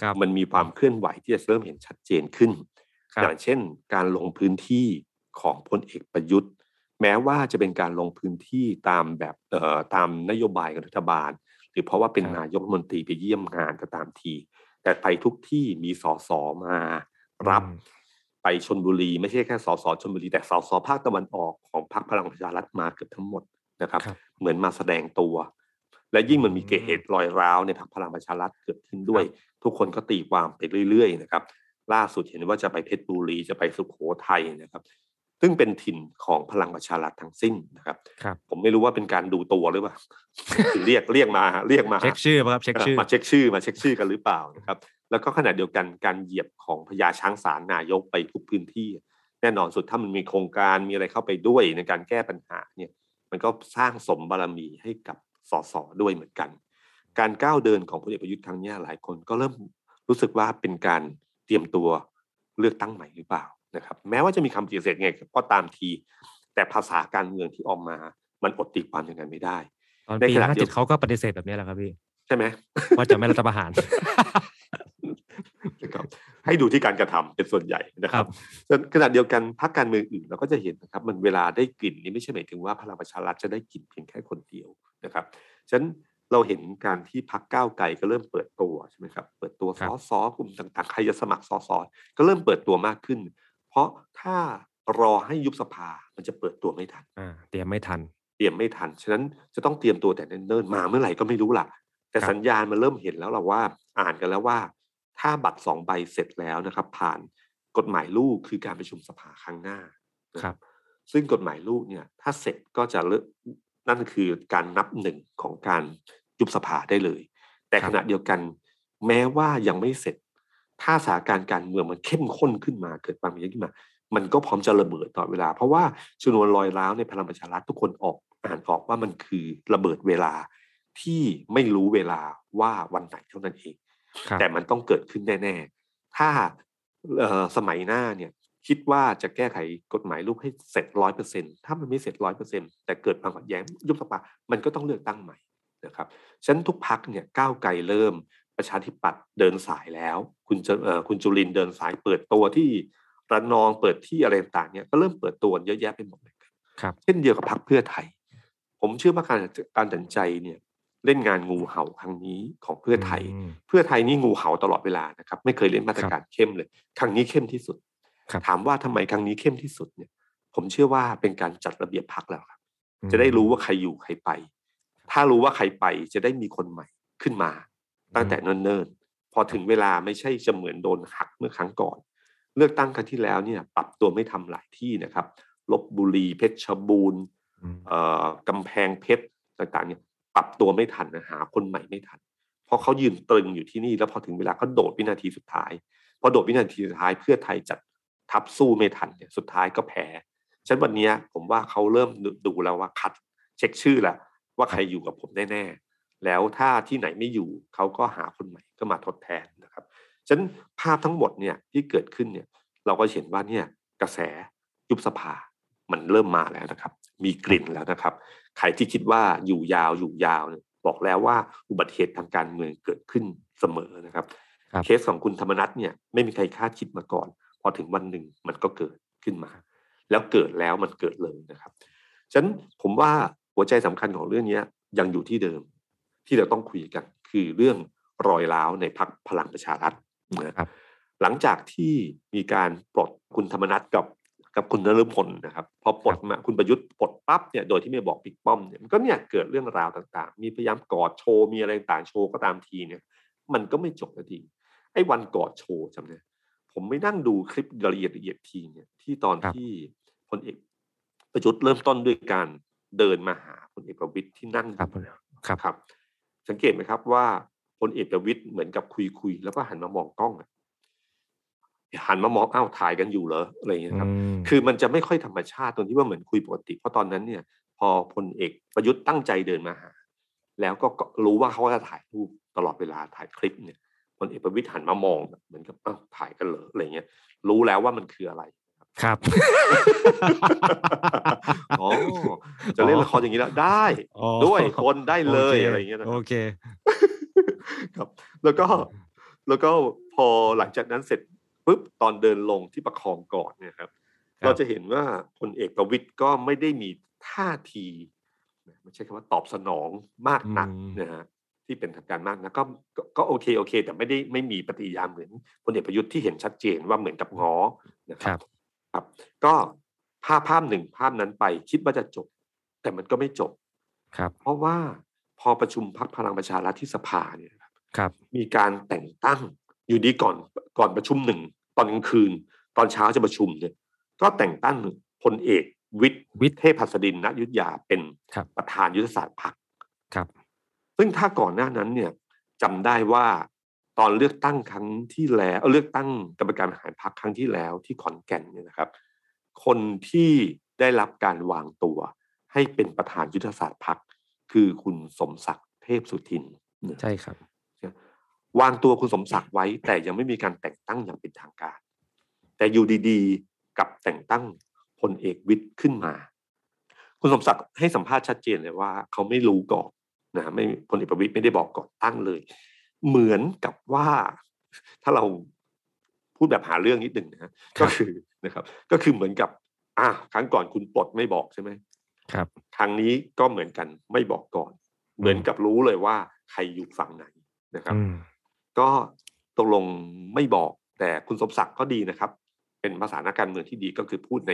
ครับมันมีความเคลื่อนไหวที่จะเริ่มเห็นชัดเจนขึ้นครับอย่างเช่น การลงพื้นที่ของพลเอกประยุทธ์ แม้ว่าจะเป็นการลงพื้นที่ตามแบบเอ่อตามนโยบายของรัฐบาล หรือเพราะว่าเป็นครับนายกรัฐมนตรีไปเยี่ยมงานก็ตามที แต่ไปทุกที่มีสสมารับอืมไป ชนบุรี ไม่ใช่แค่สสชนบุรี แต่สสภาคตะวันออกของพรรคพลังประชารัฐมาเกือบทั้งหมดนะครับครับเหมือนมาแสดงตัว และยิ่งมันมีอืมเกิดเหตุรอยร้าวในพรรคพลังประชารัฐเกิดขึ้นด้วย ทุกคนก็ตีความไปเรื่อยๆนะครับ ล่าสุดเห็นว่าจะไปเพชรบุรีจะไปสุโขทัยนะครับ ซึ่งเป็นถิ่นของพลังประชารัฐทั้งสิ้นนะครับครับผมไม่รู้ว่าเป็นการดูตัวหรือเปล่าถึงเรียกเรียกมาเรียกมาเช็คชื่อป่ะครับเช็คชื่อมาเช็คชื่อมาเช็คชื่อกันหรือเปล่านะครับ แล้วก็ขณะเดียวกันการเหยียบของพญาช้างสารนายกไปทุกพื้นที่ แน่นอนสุดถ้ามันมีโครงการมีอะไรเข้าไปด้วยในการแก้ปัญหาเนี่ยมันก็สร้างสมบารมีให้กับสสด้วยเหมือนกัน การก้าวเดินของพลเอกประยุทธ์ครั้งเนี้ยหลายคนก็เริ่มรู้สึกว่าเป็นการเตรียมตัวเลือกตั้งใหม่หรือเปล่านะครับ แม้ว่าจะมีคำปฏิเสธไงก็ตามที แต่ภาษาการเมืองที่ออกมา มันอดตีความอย่างนั้นไม่ได้ตอนในปีขณะห้าเดีเจ็ยดวเขาก็ปฏิเสธแบบนี้แหละครับพี่ใช่ไหมว่าจะไม่รัฐประหารนะครับ ให้ดูที่การกระทำเป็นส่วนใหญ่นะคครัรับบส่วนขณะเดียวกันพรรคการเมืองอื่นเราก็จะเห็นนะครับ มันเวลาได้กลิ่นนี่ไม่ใช่หมายถึงว่าพลังประชารัฐจะได้กลิ่นเพียงแค่คนเดียวนะครับฉะนั้นเราเห็นการที่พรรคก้าวไกลก็เริ่มเปิดตัวใช่ไหมครับ เปิดตัวครัสบสกลุ่มต่างๆ ใครจะสมัครสสก็เริ่มเปิดตัวมากขึ้น เพราะถ้ารอให้ยุบสภา มันจะเปิดตัวไม่ทันอ่าเตรียมไม่ทัน เตรียมไม่ทัน ฉะนั้นจะต้องเตรียมตัวแต่เนิ่นๆมาเมื่อไหร่ก็ไม่รู้ล่ะ แต่ครับสัญญาณมันเริ่มเห็นแล้วเราว่า อ่านกันแล้วว่า ถ้าบัตรสองใบเสร็จแล้วนะครับ ผ่านกฎหมายลูกคือการประชุมสภาครั้งหน้านะครับ ซึ่งกฎหมายลูกเนี่ย ถ้าเสร็จก็จะเลิกนั่นคือการนับหนึ่งของการยุบสภาได้เลย แต่ครับขณะเดียวกัน แม้ว่ายังไม่เสร็จ ถ้าสถานการณ์การเมืองมันเข้มข้นขึ้นมาเกิดความอย่างขึ้นมา มันก็พร้อมจะระเบิดตลอดเวลา เพราะว่าชนวนลอยร้าวในพลังประชารัฐทุกคนออกอ่านออกว่ามันคือระเบิดเวลาที่ไม่รู้เวลาว่าวันไหนเท่านั้นเองครับ แต่มันต้องเกิดขึ้นแน่ๆ ถ้าเอ่อสมัยหน้าเนี่ยคิดว่าจะแก้ไขกฎหมายลูกให้เสร็จร้อยเปอร์เซ็นถ้ามันไม่เสร็จร้อยเปอร์เซ็นแต่เกิดความขัดแย้งยุบสภามันก็ต้องเลือกตั้งใหม่นะครับฉะนันทุกพักเนี่ยก้าวไกลเริ่มประชาธิปัตย์เดินสายแล้ว คุณจะเอ่อคุณจุลินทร์เดินสายเปิดตัวที่ระนองเปิดที่อะไรต่างๆเนี่ยก็เริ่มเปิดตัวเยอะแยะไปหมดเลยครับเช่นเดียวกับพรรคเพื่อไทย ผมเชื่อว่าการการตัดสินใจเนี่ย เล่นงานงูเห่าครั้งนี้ของเพื่อไทยอืมเพื่อไทยนี่งูเห่าตลอดเวลานะครับ ไม่เคยเล่นมาตรการเข้มเลย ครั้งนี้เข้มที่สุดครับถามว่าทำไมครั้งนี้เข้มที่สุดเนี่ย ผมเชื่อว่าเป็นการจัดระเบียบพักแล้วครับอืมจะได้รู้ว่าใครอยู่ใครไป ถ้ารู้ว่าใครไปจะได้มีคนใหม่ขึ้นมา ตั้งแต่เนิ่นๆพอถึงเวลาไม่ใช่จะเหมือนโดนหักเมื่อครั้งก่อน เลือกตั้งครั้งที่แล้วเนี่ย ปรับตัวไม่ทำหลายที่นะครับลบบุรีเพชรบูรณ์อืมเอ่อกำแพงเพชรต่างๆเนี่ย ปรับตัวไม่ทันนะหาคนใหม่ไม่ทัน เพราะเขายืนตรึงอยู่ที่นี่แล้วพอถึงเวลาเขาโดดวินาทีสุดท้ายพอโดดวินาทีสุดท้ายเพื่อไทยจัดทับสู้ไม่ทันเนี่ยสุดท้ายก็แพ้ฉันวันนี้ผมว่าเขาเริ่มดูแล้วว่าคัด เช็คชื่อแล้วว่าใครอยู่กับผมแน่ๆแล้วถ้าที่ไหนไม่อยู่เขาก็หาคนใหม่ก็มาทดแทนนะครับฉะนั้นภาพทั้งหมดเนี่ยที่เกิดขึ้นเนี่ยเราก็เห็นว่าเนี่ยกระแสยุบสภามันเริ่มมาแล้วนะครับ มีกลิ่นแล้วนะครับ ใครที่คิดว่าอยู่ยาวอยู่ยาวเนี่ยบอกแล้วว่าอุบัติเหตุทางการเมืองเกิดขึ้นเสมอนะครับครับเคสของคุณธรรมนัฐเนี่ยไม่มีใครคาดคิดมาก่อน พอถึงวันหนึ่งมันก็เกิดขึ้นมา แล้วเกิดแล้วมันเกิดเลยนะครับฉะนั้นผมว่าหัวใจสำคัญของเรื่องเนี้ยยังอยู่ที่เดิม ที่เราต้องคุยกันคือเรื่องรอยร้าวในพักพลังประชารัฐนะครับหลังจากที่มีการปลดคุณธรรมนัฐกับ กับคุณนฤพลนะครับ พอปลดมาคุณประยุทธ์ปลดปั๊บเนี่ยโดยที่ไม่บอกปิกป้อมเนี่ยมันก็เนี่ยเกิดเรื่องราวต่างๆ มีพยายามกอดโชว์มีอะไรต่างๆโชว์ก็ตามทีเนี่ย มันก็ไม่จบนาทีไอ้วันกอดโชว์จำเนี่ยผมไม่นั่งดูคลิปละเอียดละเอียดทีเนี่ยที่ตอนครับที่พลเอกประยุทธ์เริ่มต้นด้วยการเดินมาหาพลเอกประวิตยที่นั่งอยู่ครับครับครับ สังเกตไหมครับว่าพลเอกประวิตยเหมือนกับคุยคุยๆแล้วก็หันมามองกล้องอะ หันมามองอ้าวถ่ายกันอยู่เหรออะไรอย่างเงี้ยครับอืมคือมันจะไม่ค่อยธรรมชาติตรงที่ว่าเหมือนคุยปกติ เพราะตอนนั้นเนี่ย พอพลเอกประยุทธ์ตั้งใจเดินมาหา แล้วก็รู้ว่าเขาจะถ่ายรูปตลอดเวลาถ่ายคลิปเนี่ยพลเอกประวิตยหันมามองแบบเหมือนกับอ้าวถ่ายกันเหรออะไรเงี้ยรู้แล้วว่ามันคืออะไรครับอ๋อจะเล่นละครอย่างนี้แล้วได้อ๋อด้วยคนได้เลยโคอะไรอย่างเงี้ยนะครับโอเค ครับ แล้วก็แล้วก็พอหลังจากนั้นเสร็จ ปุ๊บตอนเดินลงที่ประคองก่อนเนี่ยครับครับ เราจะเห็นว่าพลเอกประวิตยก็ไม่ได้มีท่าทีไม่ใช่คำว่าตอบสนองมากนักอืมนะฮะที่เป็นทางการมากนะก็ก็ก็โอเคโอเค แต่ไม่ได้ไม่มีปฏิกิริยาเหมือนพลเอกประยุทธ์ที่เห็นชัดเจนว่าเหมือนกับง้อนะคครัรับบครับ ก็ภาพภาพหนึ่งภาพนั้นไปคิดว่าจะจบ แต่มันก็ไม่จบครับ เพราะว่าพอประชุมพักพลังประชารัฐที่สภาเนี่ยครับครับมีการแต่งตั้งอยู่ดีก่อนก่อนประชุมหนึ่ง ตอนกลางคืน ตอนเช้าจะประชุมเนี่ย ก็แต่งตั้งพลเอกวิทย์วิทย์เทพหัสดินณยุทธยาเป็นครับประธานยุทธศาสตร์พรรคครับ ซึ่งถ้าก่อนหน้านั้นเนี่ยจำได้ว่าตอนเลือกตั้งครั้งที่แล้วเอ่อเลือกตั้งกรรมการบริหารพรรคครั้งที่แล้วที่ขอนแก่นเนี่ยนะครับ คนที่ได้รับการวางตัว ให้เป็นประธานยุทธศาสตร์พรรคคือคุณสมศักดิ์เทพสุทินนะใช่ครับ วางตัวคุณสมศักดิ์ไว้ แต่ยังไม่มีการแต่งตั้งอย่างเป็นทางการ แต่อยู่ดีๆกับแต่งตั้งพลเอกวิทย์ขึ้นมา คุณสมศักดิ์ให้สัมภาษณ์ชัดเจนเลยว่า เขาไม่รู้ก่อนนะไม่พลเอกประวิตยไม่ได้บอกก่อนตั้งเลย เหมือนกับว่า ถ้าเราพูดแบบหาเรื่องนิดหนึ่งนะครัก็บคือนะครับ ก็คือเหมือนกับ อะครั้งก่อนคุณปลดไม่บอกใช่ไหมครับ ครั้งนี้ก็เหมือนกันไม่บอกก่อน เหมือนกับรู้เลยว่าใครอยู่ฝั่งไหนนะครับอืม ก็ตกลงไม่บอกแต่คุณสมศักดิ์ก็ดีนะครับ เป็นภาษานักการเมืองที่ดีก็คือพูดใน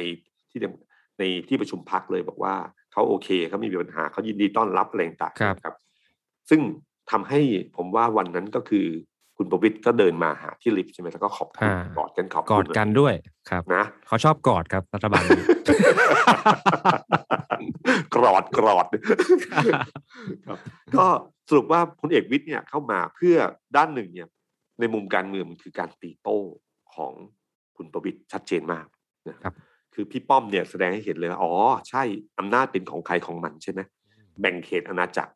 ที่เดียวในที่ประชุมพักเลยบอกว่าเขาโอเคเขาไม่มีปัญหาเขายินดีต้อนรับอะไรต่างๆครับนะครับซึ่งทำให้ผมว่าวันนั้นก็คือคุณประวิตยก็เดินมาหาที่ลิฟต์ใช่ไหมแล้วก็ขอบคุณอ่ากอดกันขอบกอคุดณกันด้วยครับนะเขาชอบกอดครับรัฐบาลนี้กรอดกรอดครับ ก็ สรุปว่าพลเอกวิทย์เนี่ยเข้ามาเพื่อด้านหนึ่งเนี่ยในมุมการเมืองมันคือการตีโต้ของคุณประวิตยชัดเจนมากนะครับ คือพี่ป้อมเนี่ยแสดงให้เห็นเลยว่าอ๋อใช่อำนาจเป็นของใครของมันใช่ไหมแบ่งเขตอาณาจักร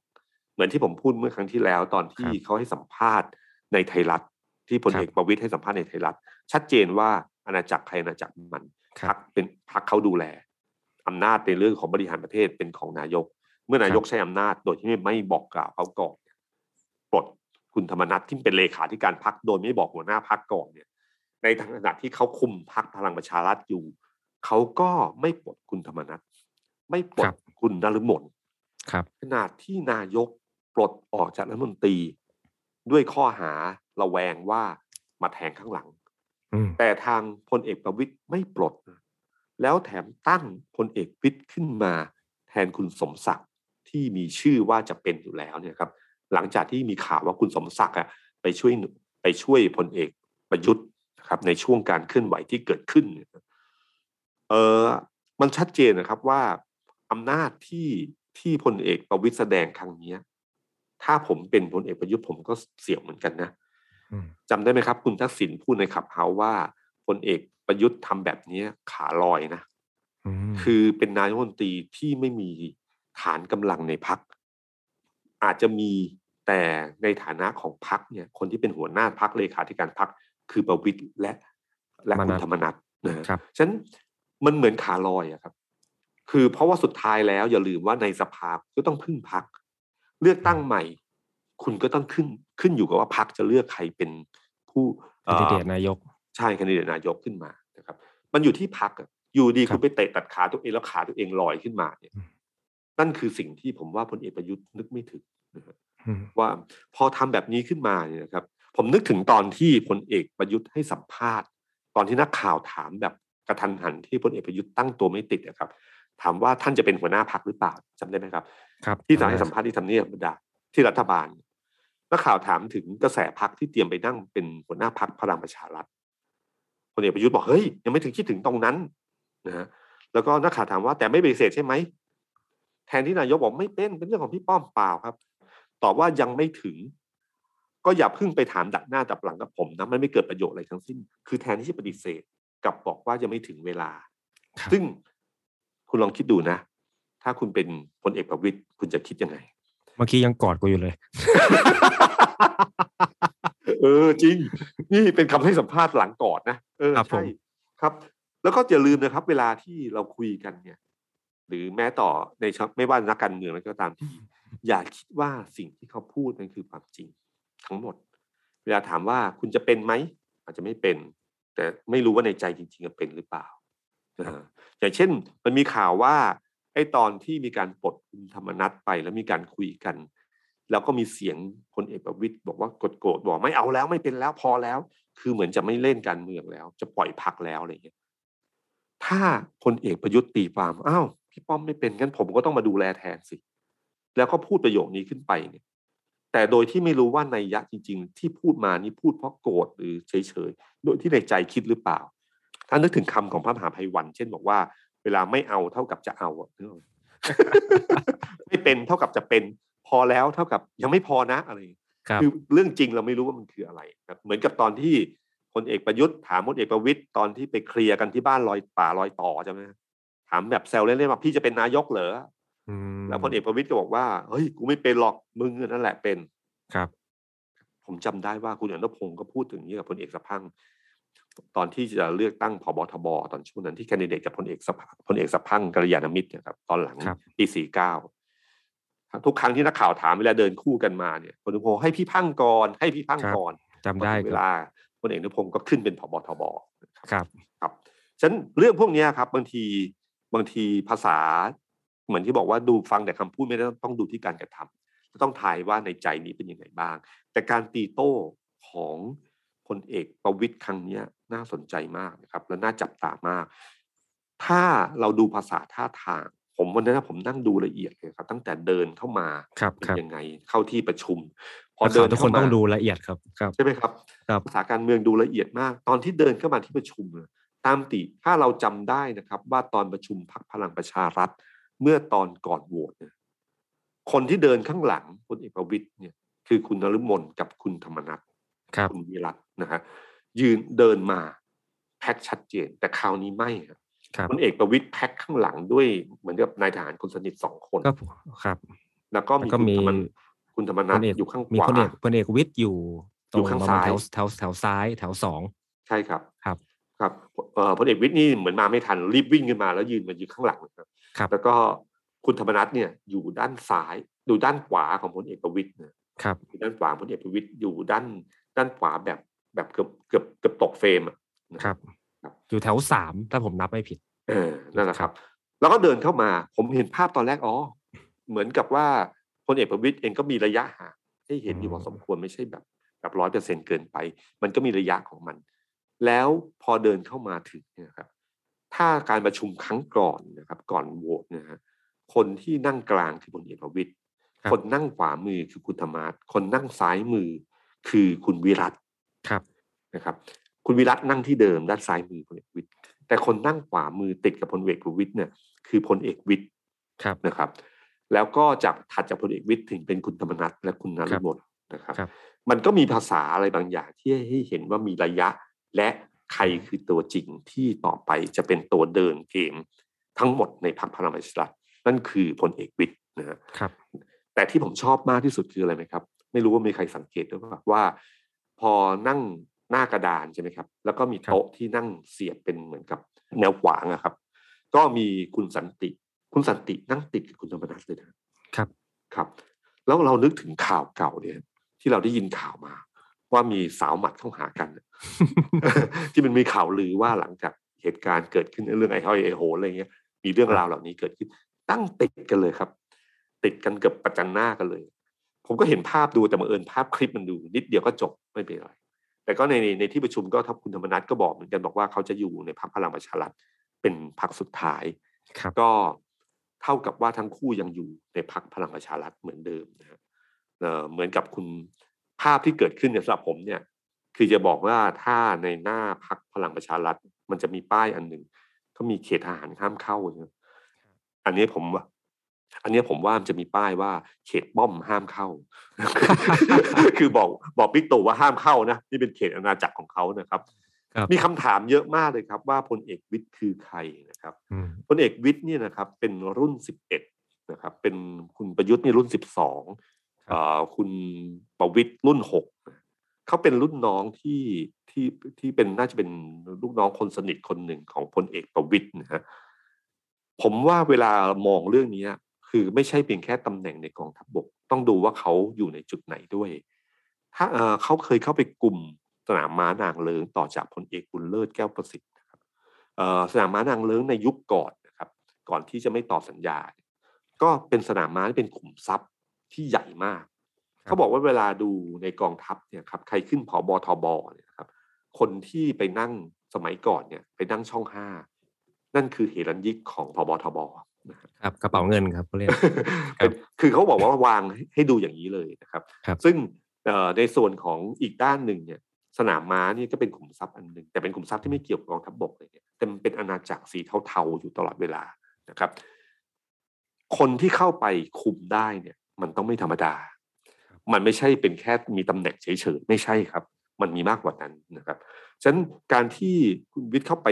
เหมือนที่ผมพูดเมื่อครั้งที่แล้ว ตอนที่ครับเขาให้สัมภาษณ์ในไทยรัฐ ที่พลครับเอกประวิตยให้สัมภาษณ์ในไทยรัฐ ชัดเจนว่าอาณาจักรใครอาณาจักรมันครัพับกเป็นพักเขาดูแลอำนาจในเรื่องของบริหารประเทศเป็นของนายก เมื่อนายกใช้อำนาจโดยที่ไม่บอกกล่าวเขาก่อนเนี่ยปลดคุณธรรมนัฐที่เป็นเลขาธิการพักโดยไม่บอกหัวหน้าพักก่อนเนี่ย ในขณะที่เขาคุมพักพลังประชารัฐอยู่เขาก็ไม่ปลดคุณธรรมนัฐไม่ปลคดรับคุณนฤมลครับขนาดที่นายกปลดออกจากรัฐมนตรี ด้วยข้อหาระแวงว่ามาแทงข้างหลังอืมแต่ทางพลเอกประวิตยไม่ปลดนะแล้วแถมตั้งพลเอกวิทย์ขึ้นมา แทนคุณสมศักดิ์ ที่มีชื่อว่าจะเป็นอยู่แล้วเนี่ยครับหลังจากที่มีข่าวว่าคุณสมศักดิ์อะไปช่วยหนุไปช่วยพลเอกประยุทธ์นะครับในช่วงการเคลื่อนไหวที่เกิดขึ้นเนี่ยเออมันชัดเจนนะครับว่าอำนาจที่ที่พลเอกประวิตยแสดงครั้งเนี้ยถ้าผมเป็นพลเอกประยุทธ์ผมก็เสี่ยงเหมือนกันนะอืมจำได้ไหมครับ คุณทักษิณพูดในขับเฮาว่าพลเอกประยุทธ์ทำแบบนี้ขาลอยนะอืมคือเป็นนายกรัฐมนตรีที่ไม่มี ฐานกำลังในพัก อาจจะมีแต่ในฐานะของพักเนี่ย คนที่เป็นหัวหน้าพักเลขาธิการพักคือประวิตยและและคุณธรรมนัฐนะฮะครับฉะนั้นมันเหมือนขาลอยอะครับ คือเพราะว่าสุดท้ายแล้วอย่าลืมว่าในสภาก็ต้องพึ่งพัก เลือกตั้งใหม่ คุณก็ต้องขึ้นขึ้นอยู่กับว่าพักจะเลือกใครเป็นผู้แคนดิเดตอ่อนายก ใช่แคนดิเดตนายกขึ้นมานะครับ มันอยู่ที่พักอยู่ดีครับคุณไปเตะตัดขาตัวเองแล้วขาตัวเองลอยขึ้นมาเนี่ยอืม นั่นคือสิ่งที่ผมว่าพลเอกประยุทธ์นึกไม่ถึงนะครับอืมว่าพอทำแบบนี้ขึ้นมาเนี่ยนะครับ ผมนึกถึงตอนที่พลเอกประยุทธ์ให้สัมภาษณ์ ตอนที่นักข่าวถามแบบกระทันหันที่พลเอกประยุทธ์ตั้งตัวไม่ติดนะครับ ถามว่าท่านจะเป็นหัวหน้าพักหรือเปล่าจำได้ไหมครับ ครับ ที่ตอนให้สัมภาษณ์ที่ทำเนียบดาที่รัฐบาลนักข่าวถามถึงกระแสพักที่เตรียมไปนั่งเป็นหัวหน้าพักพลังประชารัฐพลเอกประยุทธ์บอกเฮ้ยยังไม่ถึงคิดถึงตรงนั้นนะฮะแล้วก็นักข่าวถามว่าแต่ไม่ปฏิเสธใช่ไหม แทนที่นายกบอกไม่เป็นเป็นเรื่องของพี่ป้อมเปล่าครับ ตอบว่ายังไม่ถึง ก็อย่าเพิ่งไปถามดักหน้าดับหลังกับผมนะมันไม่เกิดประโยชน์อะไรทั้งสิ้น คือแทนที่จะปฏิเสธกลับบอกว่ายังไม่ถึงเวลาครับซึ่งคุณลองคิดดูนะ ถ้าคุณเป็นพลเอกประวิตยคุณจะคิดยังไง เมื่อกี้ยังกอดกูอยู่เลย เออจริง นี่เป็นคำให้สัมภาษณ์หลังก่อนนะเออครับผมใช่ครับ แล้วก็อย่าลืมนะครับ เวลาที่เราคุยกันเนี่ย หรือแม้ต่อในชไม่ว่านักการเมืองแล้วก็ตามทีอย่าคิดว่าสิ่งที่เขาพูดนั้นคือความจริง ทั้งหมด เวลาถามว่าคุณจะเป็นไหมอาจจะไม่เป็น แต่ไม่รู้ว่าในใจจริงๆจะเป็นหรือเปล่านะฮะอย่างเช่นมันมีข่าวว่าไอ้ตอนที่มีการปลดคุณธรรมนัฐไปแล้วมีการคุยกัน แล้วก็มีเสียงพลเอกประวิตยบอกว่ากดโกรธบอกไม่เอาแล้วไม่เป็นแล้วพอแล้ว คือเหมือนจะไม่เล่นการเมืองแล้ว จะปล่อยพักแล้วอะไรอย่างเงี้ยถ้าพลเอกประยุทธ์ตีความอ้าว พี่ป้อมไม่เป็นงั้นผมก็ต้องมาดูแลแทนสิ แล้วก็พูดประโยคนี้ขึ้นไปเนี่ย แต่โดยที่ไม่รู้ว่าในยยะจริง ๆ ที่พูดมานี่พูดเพราะโกรธหรือเฉยๆโดยที่ในใจคิดหรือเปล่า ถ้านึกถึงคำของพระมหาภัยวัน เช่นบอกว่า เวลาไม่เอาเท่ากับจะเอาอะนึกออกไหมไม่เป็นเท่ากับจะเป็น พอแล้วเท่ากับยังไม่พอนะอะไรอย่างเงี้ยครับคือเรื่องจริงเราไม่รู้ว่ามันคืออะไรครับเหมือนกับตอนที่พลเอกประยุทธ์ถามพลเอกประวิตยตอนที่ไปเคลียร์กันที่บ้านลอยป่าลอยต่อใช่ไหม ถามแบบแซวเล่นๆว่าพี่จะเป็นนายกเหรออืมแล้วพลเอกประวิตยก็บอกว่าเฮ้ยกูไม่เป็นหรอกมึงนั่นแหละเป็นครับ ผมจำได้ว่าคุณอนุพงศ์ก็พูดถึงนี้กับพลเอกสะพังตอนที่จะเลือกตั้งผบทบตอนช่วงนั้นที่แคนดิเดตกับพลเอกสะพังพลเอกสะพังกัลยาณมิตรเนะครับตอนหลังครับปีสี่เก้าทุกครั้งที่นักข่าวถามเวลาเดินคู่กันมาเนี่ยพลเอกอนุพงศ์ให้พี่พังก่อนให้พี่พังก่อนจำได้พอถึงคเวรับลาพลเอกอนุพงศ์ก็ขึ้นเป็นผบทบนะครับครับ ครับฉะนั้นเรื่องพวกเนี้ยครับบางที บางทีภาษาเหมือนที่บอกว่าดูฟังแต่คำพูดไม่ได้ต้องดูที่การกระทำต้องทายว่าในใจนี้เป็นยังไงบ้าง แต่การตีโต้ของพลเอกประวิตยครั้งเนี้ยน่าสนใจมากนะครับ และน่าจับตามาก ถ้าเราดูภาษาท่าทาง ผมวันนั้นนะผมนั่งดูละเอียดเลยครับ ตั้งแต่เดินเข้ามาครับเป็นครับยังไงเข้าที่ประชุมพพออเดิเดินนทุกคนเข้ามาต้องดูละเอียดครับครับใช่ไหมครับครับ ภาษาการเมืองดูละเอียดมาก ตอนที่เดินเข้ามาที่ประชุมเนี่ย ตามติถ้าเราจำได้นะครับ ว่าตอนประชุมพักพลังประชารัฐ เมื่อตอนก่อนโหวตเนี่ยคนที่เดินข้างหลังพลเอกประวิตยเนี่ยคือคุณนฤมลกับคุณธรรมนัฐครับคุณวิรัตนะฮะยืนเดินมาแพ็คชัดเจน แต่คราวนี้ไม่ครับครับพลเอกประวิตยแพ็คข้างหลังด้วยเหมือนกับนายทหารคนสนิทสองคนก็ครับ แล้วก็แล้มีวก็คุณมีธรรมนัฐคุณธรรมนัพฐลเอกอยู่ข้างขมีวาพลเอกพลเอกวิทย์อยู่ตอยู่รงข้างประมาณซ้ายแถวแถวแถวซ้ายแถวสองใช่ครับครับ ครับเอ่อพลเอกวิทย์นี่เหมือนมาไม่ทันรีบวิ่งขึ้นมาแล้วยืนมายืนข้างหลังนะครับครับแล้วก็คุณธรรมนัฐเนี่ยอยู่ด้านซ้ายอยู่ด้านขวาของพลเอกประวิตยนะครับอยู่ด้านขวาพลเอกประวิตยอยู่ด้านด้านขวาแบบแบบเกือบเกือบเกือบตกเฟรมอะนะครับครับ อยู่แถวสามถ้าผมนับไม่ผิด เออนั่นแหละครับ แล้วก็เดินเข้ามา ผมเห็นภาพตอนแรกอ๋อเหมือนกับว่าพลเอกประวิตยเองก็มีระยะห่างให้เห็นอยู่พอสมควรไม่ใช่แบบแบบร้อยเปอร์เซ็นเกินไป มันก็มีระยะของมัน แล้วพอเดินเข้ามาถึงเนี่ยครับถ้าการประชุมครั้งก่อนนะครับก่อนโหวตนะฮะคนที่นั่งกลางคือพลเอกประวิตยครับคนนั่งขวามือคือคุณธรรมาศคนนั่งซ้ายมือคือคุณวิรัตครับนะครับ คุณวิรัตนั่งที่เดิมด้านซ้ายมือพลเอกประวิตยแต่คนนั่งขวามือติดกับพลเอกประวิตยเนี่ยคือพลเอกวิทย์ครับนะครับ แล้วก็จากถัดจากพลเอกวิทย์ถึงเป็นคุณธรรมนัฐและคุณนฤมลนะครับครับ มันก็มีภาษาอะไรบางอย่างที่ให้เห็นว่ามีระยะ และใครคือตัวจริงที่ต่อไปจะเป็นตัวเดินเกมทั้งหมดในพรรคพลังประชารัฐนั่นคือพลเอกวิทย์นะฮะครับ แต่ที่ผมชอบมากที่สุดคืออะไรไหมครับ ไม่รู้ว่ามีใครสังเกตด้วยว่าว่า พอนั่งหน้ากระดานใช่ไหมครับ แล้วก็มีโต๊ะที่นั่งเสียบเป็นเหมือนกับแนวขวางอะครับ ก็มีคุณสันติ คุณสันตินั่งติดกับคุณธรรมนัฐเลยนะครับ ครับ แล้วเรานึกถึงข่าวเก่าเนี่ย ที่เราได้ยินข่าวมา ว่ามีสาวหมัดเข้าหากัน ที่มันมีข่าวลือว่าหลังจากเหตุการณ์เกิดขึ้นเรื่องไอ้ห้อยไอ้โหนอะไรเงี้ย มีเรื่องราวเหล่านี้เกิดขึ้น ตั้งติดกันเลยครับ ติดกันเกือบประจันหน้ากันเลย ผมก็เห็นภาพดูแต่บังเอิญภาพคลิปมันดู นิดเดียวก็จบไม่เป็นไร แต่ก็ในในในที่ประชุมก็ทับคุณธรรมนัฐก็บอกเหมือนกันบอกว่าเขาจะอยู่ในพรรคพลังประชารัฐเป็นพรรคสุดท้ายครับก็เท่ากับว่าทั้งคู่ยังอยู่ในพรรคพลังประชารัฐเหมือนเดิมนะฮะเอ่อเหมือนกับคุณ ภาพที่เกิดขึ้นเนี่ยสำหรับผมเนี่ย คือจะบอกว่าถ้าในหน้าพรรคพลังประชารัฐมันจะมีป้ายอันหนึ่งก็มีเขตทหารห้ามเข้าใช่ไหมอันนี้ผมว่าอันนี้ผมว่ามันจะมีป้ายว่าเขตป้อมห้ามเข้า คือบอกบอกบิ๊กตู่ว่าห้ามเข้านะนี่เป็นเขตอาณาจักรของเขานะครับครับมีคำถามเยอะมากเลยครับ ว่าพลเอกวิทย์คือใครนะครับอืมพลเอกวิทย์เนี่ยนะครับ เป็นรุ่นสิบเอ็ดนะครับ เป็นคุณประยุทธ์นี่รุ่นสิบสองเอ่อ คุณประวิทย์รุ่นหกเขาเป็นรุ่นน้องที่ที่ที่เป็นน่าจะเป็นลูกน้องคนสนิทคนหนึ่งของพลเอกประวิทย์นะฮะผมว่าเวลามองเรื่องนี้คือไม่ใช่เพียงแค่ตำแหน่งในกองทัพบก ต้องดูว่าเขาอยู่ในจุดไหนด้วย ถ้าเขาเคยเข้าไปกลุ่มสนามม้านางเลิงต่อจากพลเอกบุญเลิศแก้วประสิทธิ์นะครับสนามม้านางเลิงในยุคก่อนนะครับ ก่อนที่จะไม่ต่อสัญญา ก็เป็นสนามม้าที่เป็นขุมทรัพย์ ที่ใหญ่มาก เขาบอกว่าเวลาดูในกองทัพเนี่ยครับใครขึ้นผอบทบเนี่ยนะครับ คนที่ไปนั่งสมัยก่อนเนี่ย ไปนั่งช่องห้านั่นคือเฮรัญยิกของผบทบนะฮะครับกระเป๋าเงินครับเขาเรียกครับเป็นคือเขาบอกว่าวางให้ให้ดูอย่างนี้เลยนะครับครับซึ่งเอ่อในส่วนของอีกด้านหนึ่งเนี่ยสนามม้านี่ก็เป็นขุมทรัพย์อันหนึ่งแต่เป็นขุมทรัพย์ที่ไม่เกี่ยวกับกองทัพบกเลยเนี่ยเต็มเป็นอาณาจักรสีเทาๆอยู่ตลอดเวลานะครับ คนที่เข้าไปคุมได้เนี่ย มันต้องไม่ธรรมดา มันไม่ใช่เป็นแค่มีตำแหน่งเฉยๆไม่ใช่ครับ มันมีมากกว่านั้นนะครับ ฉะนั้นการที่คุณวิทย์เข้าไป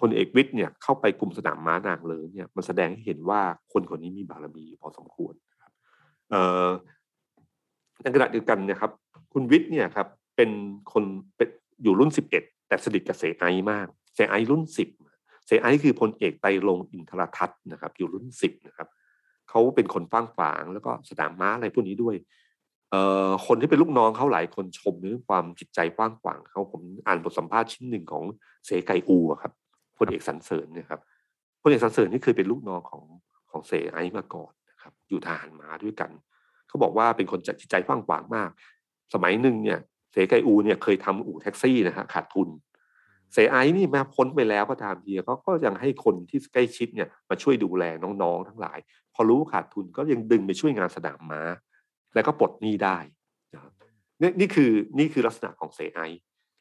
พลเอกวิทย์เนี่ยเข้าไปกลุ่มสนามม้านางเลิงเนี่ยมันแสดงให้เห็นว่าคนคนนี้มีบารมีพอสมควรนะครับเอ่อในขณะเดียวกันนะครับ คุณวิทย์เนี่ยครับเป็นคนเป็นอยู่รุ่นสิบเอ็ดแต่สนิทกับเสไอมากเสไอรุ่นสิบเสไอคือพลเอกไตรรงค์อินทรทัศน์นะครับ อยู่รุ่นสิบนะครับ เขาเป็นคนฟ้างฝางแล้วก็สนามม้าอะไรพวกนี้ด้วยเอ่อคนที่เป็นลูกน้องเขาหลายคนชมเรื่องความจิตใจกว้างขวางเขาผมอ่านบทสัมภาษณ์ชิ้นหนึ่งของเสไกอูอะครับพลเอกสันเสริญเนี่ยครับพลเอกสันเสริญนี่เคยเป็นลูกน้องของของเสไอมาก่อนนะครับ อยู่ทหารม้าด้วยกันเขาบอกว่าเป็นคนจิตใจกว้างขวางมาก สมัยหนึ่งเนี่ยเสไกอูเนี่ยเคยทำอู่แท็กซี่นะฮะขาดทุนเสไอนี่มาพ้นไปแล้วก็ตามทีเขาก็ยังให้คนที่ใกล้ชิดเนี่ยมาช่วยดูแลน้องๆทั้งหลาย พอรู้ขาดทุนก็ยังดึงไปช่วยงานสนามม้า แล้วก็ปลดหนี้ได้นะครับนี่นี่คือนี่คือลักษณะของเสไอ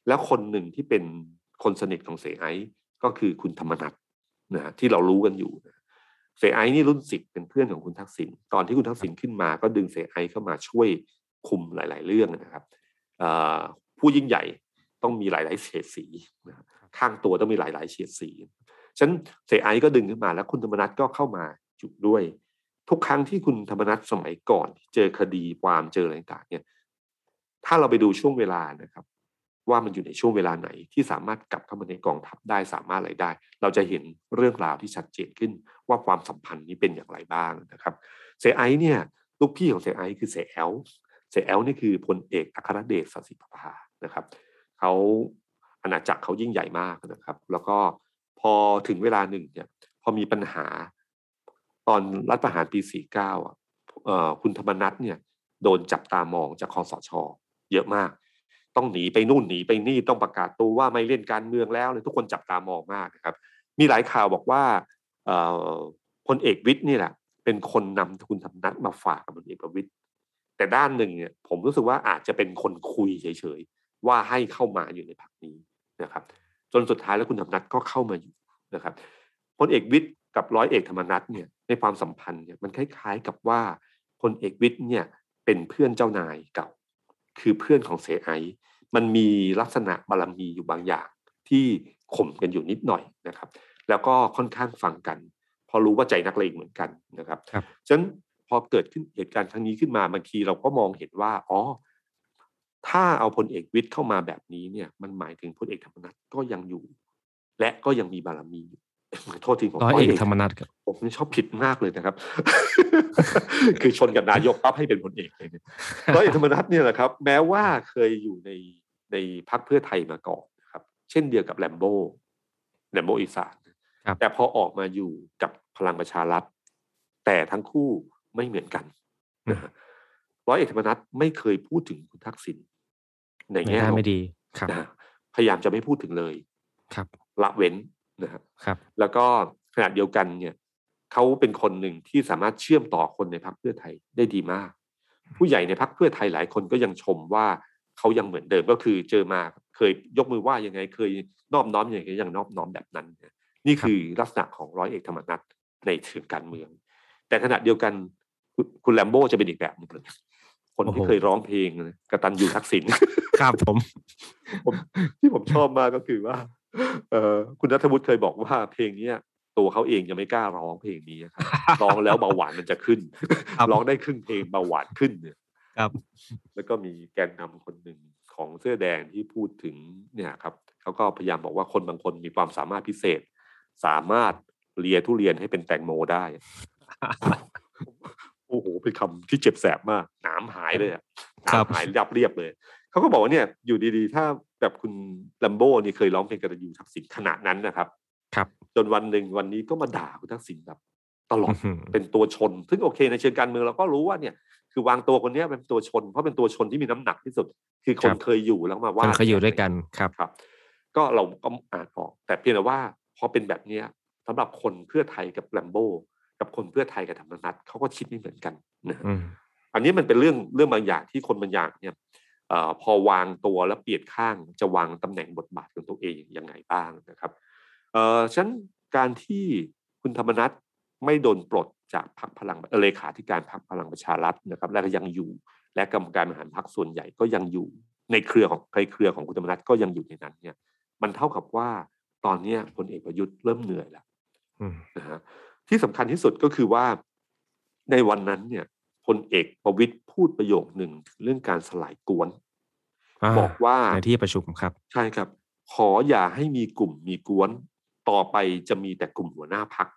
แล้วคนหนึ่งที่เป็นคนสนิทของเสไอก็คือคุณธรรมนัทนะที่เรารู้กันอยู่นะเสไอนี่รุ่นสิบเป็นเพื่อนของคุณทักษิณตอนที่คุณทักษิณขึ้นมา ก็ดึงเสไอเข้ามาช่วยคุมหลาย ๆ เรื่องนะครับผู้ยิ่งใหญ่ต้องมีหลาย ๆ เฉดสีนะข้างตัวต้องมีหลาย ๆ เฉดสีฉะนั้นเสไอก็ดึงขึ้นมาแล้วคุณธรรมนัทก็เข้ามาจุด้วย ทุกครั้งที่คุณธรรมนัทสมัยก่อนเจอคดีความเจออะไรต่างเนี่ย ถ้าเราไปดูช่วงเวลานะครับ ว่ามันอยู่ในช่วงเวลาไหนที่สามารถกลับเข้ามาในกองทัพได้สามารถอะไรได้ เราจะเห็นเรื่องราวที่ชัดเจนขึ้นว่าความสัมพันธ์นี้เป็นอย่างไรบ้างนะครับเสธ.ไอซ์เนี่ยลูกพี่ของเสธ.ไอซ์คือเสธ.แอ๊วเสธ.แอ๊วนี่คือพลเอกอัครเดชศศิประภานะครับเขาอาณาจักรเขายิ่งใหญ่มากนะครับ แล้วก็พอถึงเวลาหนึ่งเนี่ยพอมีปัญหา ตอนรัฐประหารปี 49อะคุณธรรมนัฐเนี่ยโดนจับตามองจากคอสชเยอะมาก ต้องหนีไปนู่นหนีไปนี่ต้องประกาศตัวว่าไม่เล่นการเมืองแล้วเลยทุกคนจับตามองมากนะครับ มีหลายข่าวบอกว่าพลเอกวิทย์นี่แหละเป็นคนนำคุณธรรมนัฐมาฝากกับพลเอกประวิตยแต่ด้านหนึ่งเนี่ยผมรู้สึกว่าอาจจะเป็นคนคุยเฉยๆว่าให้เข้ามาอยู่ในพรรคนี้นะครับ จนสุดท้ายแล้วคุณธรรมนัฐก็เข้ามาอยู่นะครับพลเอกวิทย์กับร้อยเอกธรรมนัฐเนี่ย ในความสัมพันธ์เนี่ยมันคล้ายๆกับว่าพลเอกวิทย์เนี่ยเป็นเพื่อนเจ้านายเก่า คือเพื่อนของเสไอมันมีลักษณะบารมีอยู่บางอย่างที่ข่มกันอยู่นิดหน่อยนะครับ แล้วก็ค่อนข้างฟังกัน พอรู้ว่าใจนักเลงเหมือนกันนะครับฉะนั้นพอเกิดขึ้นเหตุการณ์ครั้งนี้ขึ้นมาบางทีเราก็มองเห็นว่าอ๋อถ้าเอาพลเอกวิทย์เข้ามาแบบนี้เนี่ยมันหมายถึงพลเอกธรรมนัฐก็ยังอยู่ และก็ยังมีบารมีอยู่ โทษทีผมร้อยเอกธรรมนัฐครับผมชอบผิดมากเลยนะครับ คือชนกับนายกปั๊บให้เป็นพลเอกเลยร้อยเอกธรรมนัฐเนี่ยแหละครับ แม้ว่าเคยอยู่ในในพรรคเพื่อไทยมาก่อนนะครับ เช่นเดียวกับแลมโบ้แลมโบอีสานแต่พอออกมาอยู่กับพลังประชารัฐ แต่ทั้งคู่ไม่เหมือนกันนะร้อยเอกธรรมนัฐไม่เคยพูดถึงคุณทักษิณในแง่ไม่ดีครับพยายามจะไม่พูดถึงเลย ครับละเว้น นะครับครับ แล้วก็ขณะเดียวกันเนี่ยเขาเป็นคนหนึ่งที่สามารถเชื่อมต่อคนในพรรคเพื่อไทยได้ดีมาก ผู้ใหญ่ในพรรคเพื่อไทยหลายคนก็ยังชมว่าเขายังเหมือนเดิมก็คือเจอมาเคยยกมือว่ายังไง เคยนอบน้อมอย่างไรยังนอบน้อมแบบนั้น นี่คือลักษณะของร้อยเอกธรรมนัฐในเชิงการเมือง แต่ขณะเดียวกันคุณแลมโบ้จะเป็นอีกแบบนึงเลยคนที่เคยร้องเพลงกระตันยูทักษิณครับผมผมที่ผมชอบมากก็คือว่า เออคุณนัทวุฒิเคยบอกว่าเพลงเนี้ยตัวเขาเองยังไม่กล้าร้องเพลงนี้ครับร้องแล้วเบาหวานมันจะขึ้นร้องได้ครึ่งเพลงเบาหวานขึ้นเนี่ยครับ แล้วก็มีแกนนำคนหนึ่งของเสื้อแดงที่พูดถึงเนี่ยครับเขาก็พยายามบอกว่าคนบางคนมีความสามารถพิเศษ สามารถเลียทุเรียนให้เป็นแตงโมได้โอ้โหเป็นคำที่เจ็บแสบมากหนามหายเลยอะหนามหายยับเรียบเลยเขาก็บอกว่าเนี่ย อยู่ดีๆ ถ้า แบบคุณลัมโบ้นี่เคยร้องเพลงกระยูทักษิณขนาดนั้นนะครับ ครับ จนวันหนึ่งวันนี้ก็มาด่าคุณทักษิณแบบตลอดเป็นตัวชน ซึ่งโอเค ในเชิงการเมืองเราก็รู้ว่าเนี่ย คือวางตัวคนนี้เป็นตัวชน เพราะเป็นตัวชนที่มีน้ำหนักที่สุด คือคนเคยอยู่แล้วมาว่าเคยอยู่ด้วยกันครับครับ ก็เราก็อ่านออก แต่เพียงแต่ว่าพอเป็นแบบเนี้ยสำหรับคนเพื่อไทยกับแลมโบ้กับคนเพื่อไทยกับธรรมนัตเขาก็คิดไม่เหมือนกันนะอันนี้มันเป็นเรื่องเรื่องบางอย่างที่คนบางอย่างเนี่ย อพอวางตัวแล้วเปลี่ยนข้างจะวางตำแหน่งบทบาทของตัวเองยังไงบ้างนะครับเอ่อฉะนันการที่คุณธรรมนัฐไม่โดนปลดจากพรรคพลังเลขาธิการพรรคพลังประชารัฐนะครับ และก็ยังอยู่ และกรรมการบริหารพรรคส่วนใหญ่ก็ยังอยู่ในเครือของในเครือของคุณธรรมนัฐก็ยังอยู่ในนั้นเนี่ย มันเท่ากับว่าตอนเนี้ยพลเอกประยุทธ์เริ่มเหนื่อยแล้วอืมนะฮะที่สำคัญที่สุดก็คือว่าในวันนั้นเนี่ย พลเอกประวิตยพูดประโยคหนึ่งถึงเรื่องการสลายกวนาบอกว่าในที่ประชุมครับ ใช่ครับ ขออย่าให้มีกลุ่มมีกวน ต่อไปจะมีแต่กลุ่มหัวหน้าพัก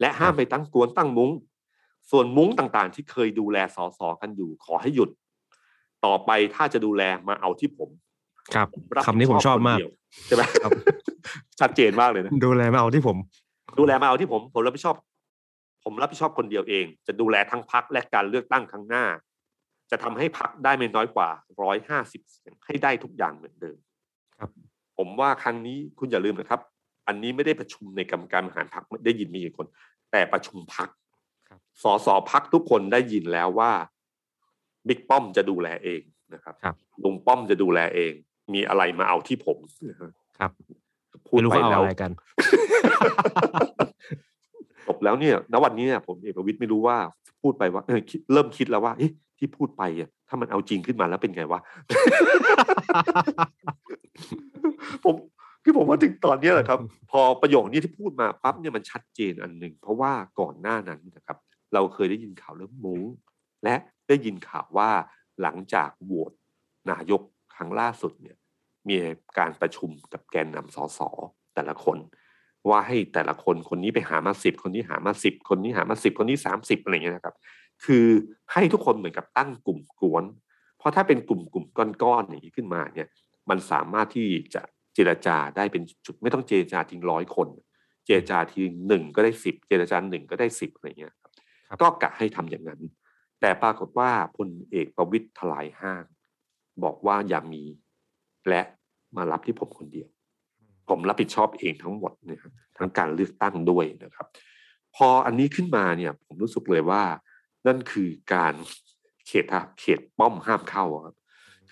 และห้ามไปตั้งกวนตั้งมุ้ง ส่วนมุ้งต่างๆ ที่เคยดูแลสอสอกันอยู่ ขอให้หยุด ต่อไปถ้าจะดูแลมาเอาที่ผม ครับรับคำนี้ผมชอบมากนเดียวใช่ไหมครับชัดเจนมากเลยนะดูแลมาเอาที่ผม ดูแลมาเอาที่ผม ผมรับผิดชอบ ผมรับผิดชอบคนเดียวเอง จะดูแลทั้งพักและการเลือกตั้งครั้งหน้า จะทำให้พักได้ไม่น้อยกว่าร้อยห้าสิบเสียงให้ได้ทุกอย่างเหมือนเดิมครับ ผมว่าครั้งนี้คุณอย่าลืมนะครับ อันนี้ไม่ได้ประชุมในกรรมการบริหารพักได้ยินมีกี่คน แต่ประชุมพักครับสสพักทุกคนได้ยินแล้วว่าบิ๊กป้อมจะดูแลเองนะครับครับลุงป้อมจะดูแลเอง มีอะไรมาเอาที่ผมครับพูดไม่รู้ไปเขาเอาแล้วอะไรกัน จบแล้วเนี่ยณวันนี้เนี่ยผมเอกวิตยไม่รู้ว่าพูดไปว่าเออเริ่มคิดแล้วว่าที่พูดไปอะถ้ามันเอาจริงขึ้นมาแล้วเป็นไงวะผมคือผมว่าถึงตอนนี้แหละครับ พอประโยคนี้ที่พูดมาปั๊บเนี่ยมันชัดเจนอันหนึ่งเพราะว่าก่อนหน้านั้นนะครับ เราเคยได้ยินข่าวเรื่องมุ้งและได้ยินข่าวว่าหลังจากโหวตนายกครั้งล่าสุดเนี่ย มีการประชุมกับแกนนำสสแต่ละคน ว่าให้แต่ละคนคนนี้ไปหามาสิบคนนี้หามาสิบคนนี้หามาสิบคนนี้สามสิบอะไรอย่างเงี้ยนะครับ คือให้ทุกคนเหมือนกับตั้งกลุ่มกวน เพราะถ้าเป็นกลุ่มกลุ่มก้อนๆอย่างนี้ขึ้นมาเนี่ย มันสามารถที่จะเจรจาได้เป็นจุดไม่ต้องเจรจาทิ้งร้อยคน เจรจาทีหนึ่งก็ได้สิบเจรจาหนึ่งก็ได้สิบอะไรเงี้ยครับครับก็กะให้ทำอย่างนั้น แต่ปรากฏว่าพลเอกประวิตยถลายห้าง บอกว่าอย่ามีและมารับที่ผมคนเดียว ผมรับผิดชอบเองทั้งหมดเนี่ยครับทั้งการเลือกตั้งด้วยนะครับ พออันนี้ขึ้นมาเนี่ย ผมรู้สึกเลยว่า นั่นคือการเขตเขตป้อมห้ามเข้าครับ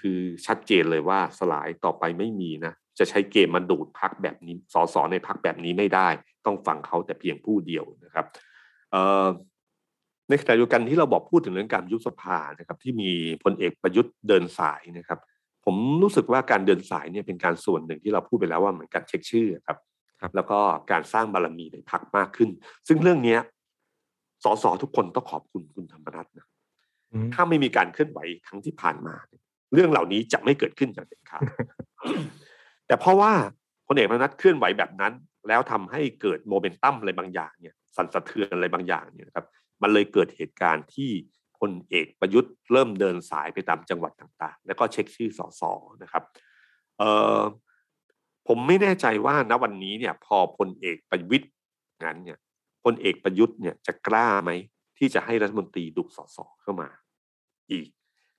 คือชัดเจนเลยว่าสลายต่อไปไม่มีนะจะใช้เกมมาดูดพักแบบนี้สสในพักแบบนี้ไม่ได้ ต้องฟังเขาแต่เพียงผู้เดียวนะครับในขณะเดียวกันที่เราบอกพูดถึงเรื่องการยุบสภานะครับ ที่มีพลเอกประยุทธ์เดินสายนะครับ ผมรู้สึกว่าการเดินสายเนี่ยเป็นการส่วนหนึ่งที่เราพูดไปแล้วว่าเหมือนการเช็คชื่อครับครับแล้วก็การสร้างบารมีในพักมากขึ้น ซึ่งเรื่องเนี้ยสสทุกคนต้องขอบคุณคุณธรรมนัฐนะอืมถ้าไม่มีการเคลื่อนไหวครั้งที่ผ่านมาเนี่ยเรื่องเหล่านี้จะไม่เกิดขึ้นอย่างเด็ดขาดแต่เพราะว่าพลเอกประยุทธ์เคลื่อนไหวแบบนั้น แล้วทำให้เกิดโมเมนตัมอะไรบางอย่างเนี่ยสั่นสะเทือนอะไรบางอย่างเนี่ยนะครับ มันเลยเกิดเหตุการณ์ที่ พลเอกประยุทธ์เริ่มเดินสายไปตามจังหวัดต่างๆ แล้วก็เช็คชื่อสสนะครับเอ่อผมไม่แน่ใจว่าณวันนี้เนี่ยพอพลเอกประวิตยนั้นเนี่ยพลเอกประยุทธ์เนี่ยจะกล้าไหมที่จะให้รัฐมนตรีดุสสเข้ามาอีก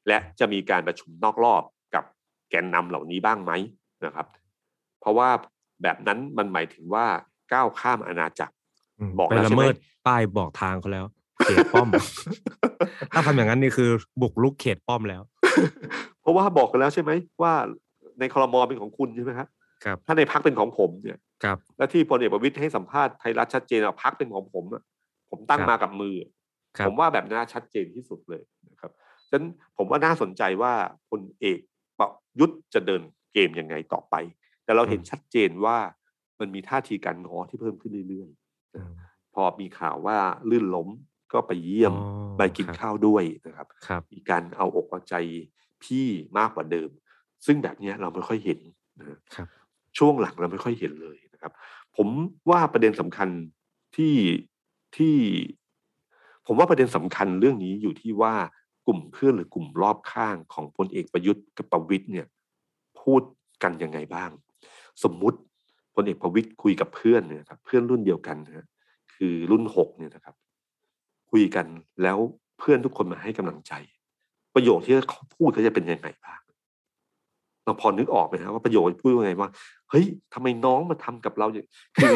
และจะมีการประชุมนอกรอบกับแกนนำเหล่านี้บ้างไหมนะครับ เพราะว่าแบบนั้นมันหมายถึงว่าก้าวข้ามอาณาจักรอืมบอกไปแล้วละใช่ไหมเมิดป้ายบอกทางเขาแล้ว เขตป้อม ถ้าทำอย่างนั้นนี่คือบุกลุกเขตป้อมแล้ว เพราะว่าบอกกันแล้วใช่ไหมว่าในคลมอเป็นของคุณใช่ไหมครับครับ ถ้าในพักเป็นของผมเนี่ยครับ และที่พลเอกประวิตยให้สัมภาษณ์ไทยรัฐชัดเจนว่าพักเป็นของผมอะผมตั้งครับมากับมือครับผมว่าแบบน่าชัดเจนที่สุดเลยนะครับฉะนั้นผมว่าน่าสนใจว่าพลเอกประยุทธ์จะเดินเกมยังไงต่อไป แต่เราเห็นชัดเจนว่ามันมีท่าทีการง้อที่เพิ่มขึ้นเรื่อยอืมๆพอมีข่าวว่าลื่นล้ม ก็ไปเยี่ยมอ๋อไปกินครับข้าวด้วยนะครับครับมีการเอาอกเอาใจพี่มากกว่าเดิม ซึ่งแบบเนี้ยเราไม่ค่อยเห็นนะฮะครับ ช่วงหลังเราไม่ค่อยเห็นเลยนะครับ ผมว่าประเด็นสำคัญที่ที่ ผมว่าประเด็นสำคัญเรื่องนี้อยู่ที่ว่ากลุ่มเพื่อนหรือกลุ่มรอบข้างของพลเอกประยุทธ์กับประวิตยเนี่ย พูดกันยังไงบ้าง สมมุติพลเอกประวิตยคุยกับเพื่อนเนี่ยนะครับ เพื่อนรุ่นเดียวกันนะฮะคือรุ่นหกเนี่ยนะครับ คุยกันแล้วเพื่อนทุกคนมาให้กำลังใจ ประโยคที่เขาพูดเขาจะเป็นยังไงบ้างเราพอนึกออกไหมครับว่าประโยคพูดว่าไงว่าเฮ้ยทำไมน้องมาทำกับเราอย่างคือ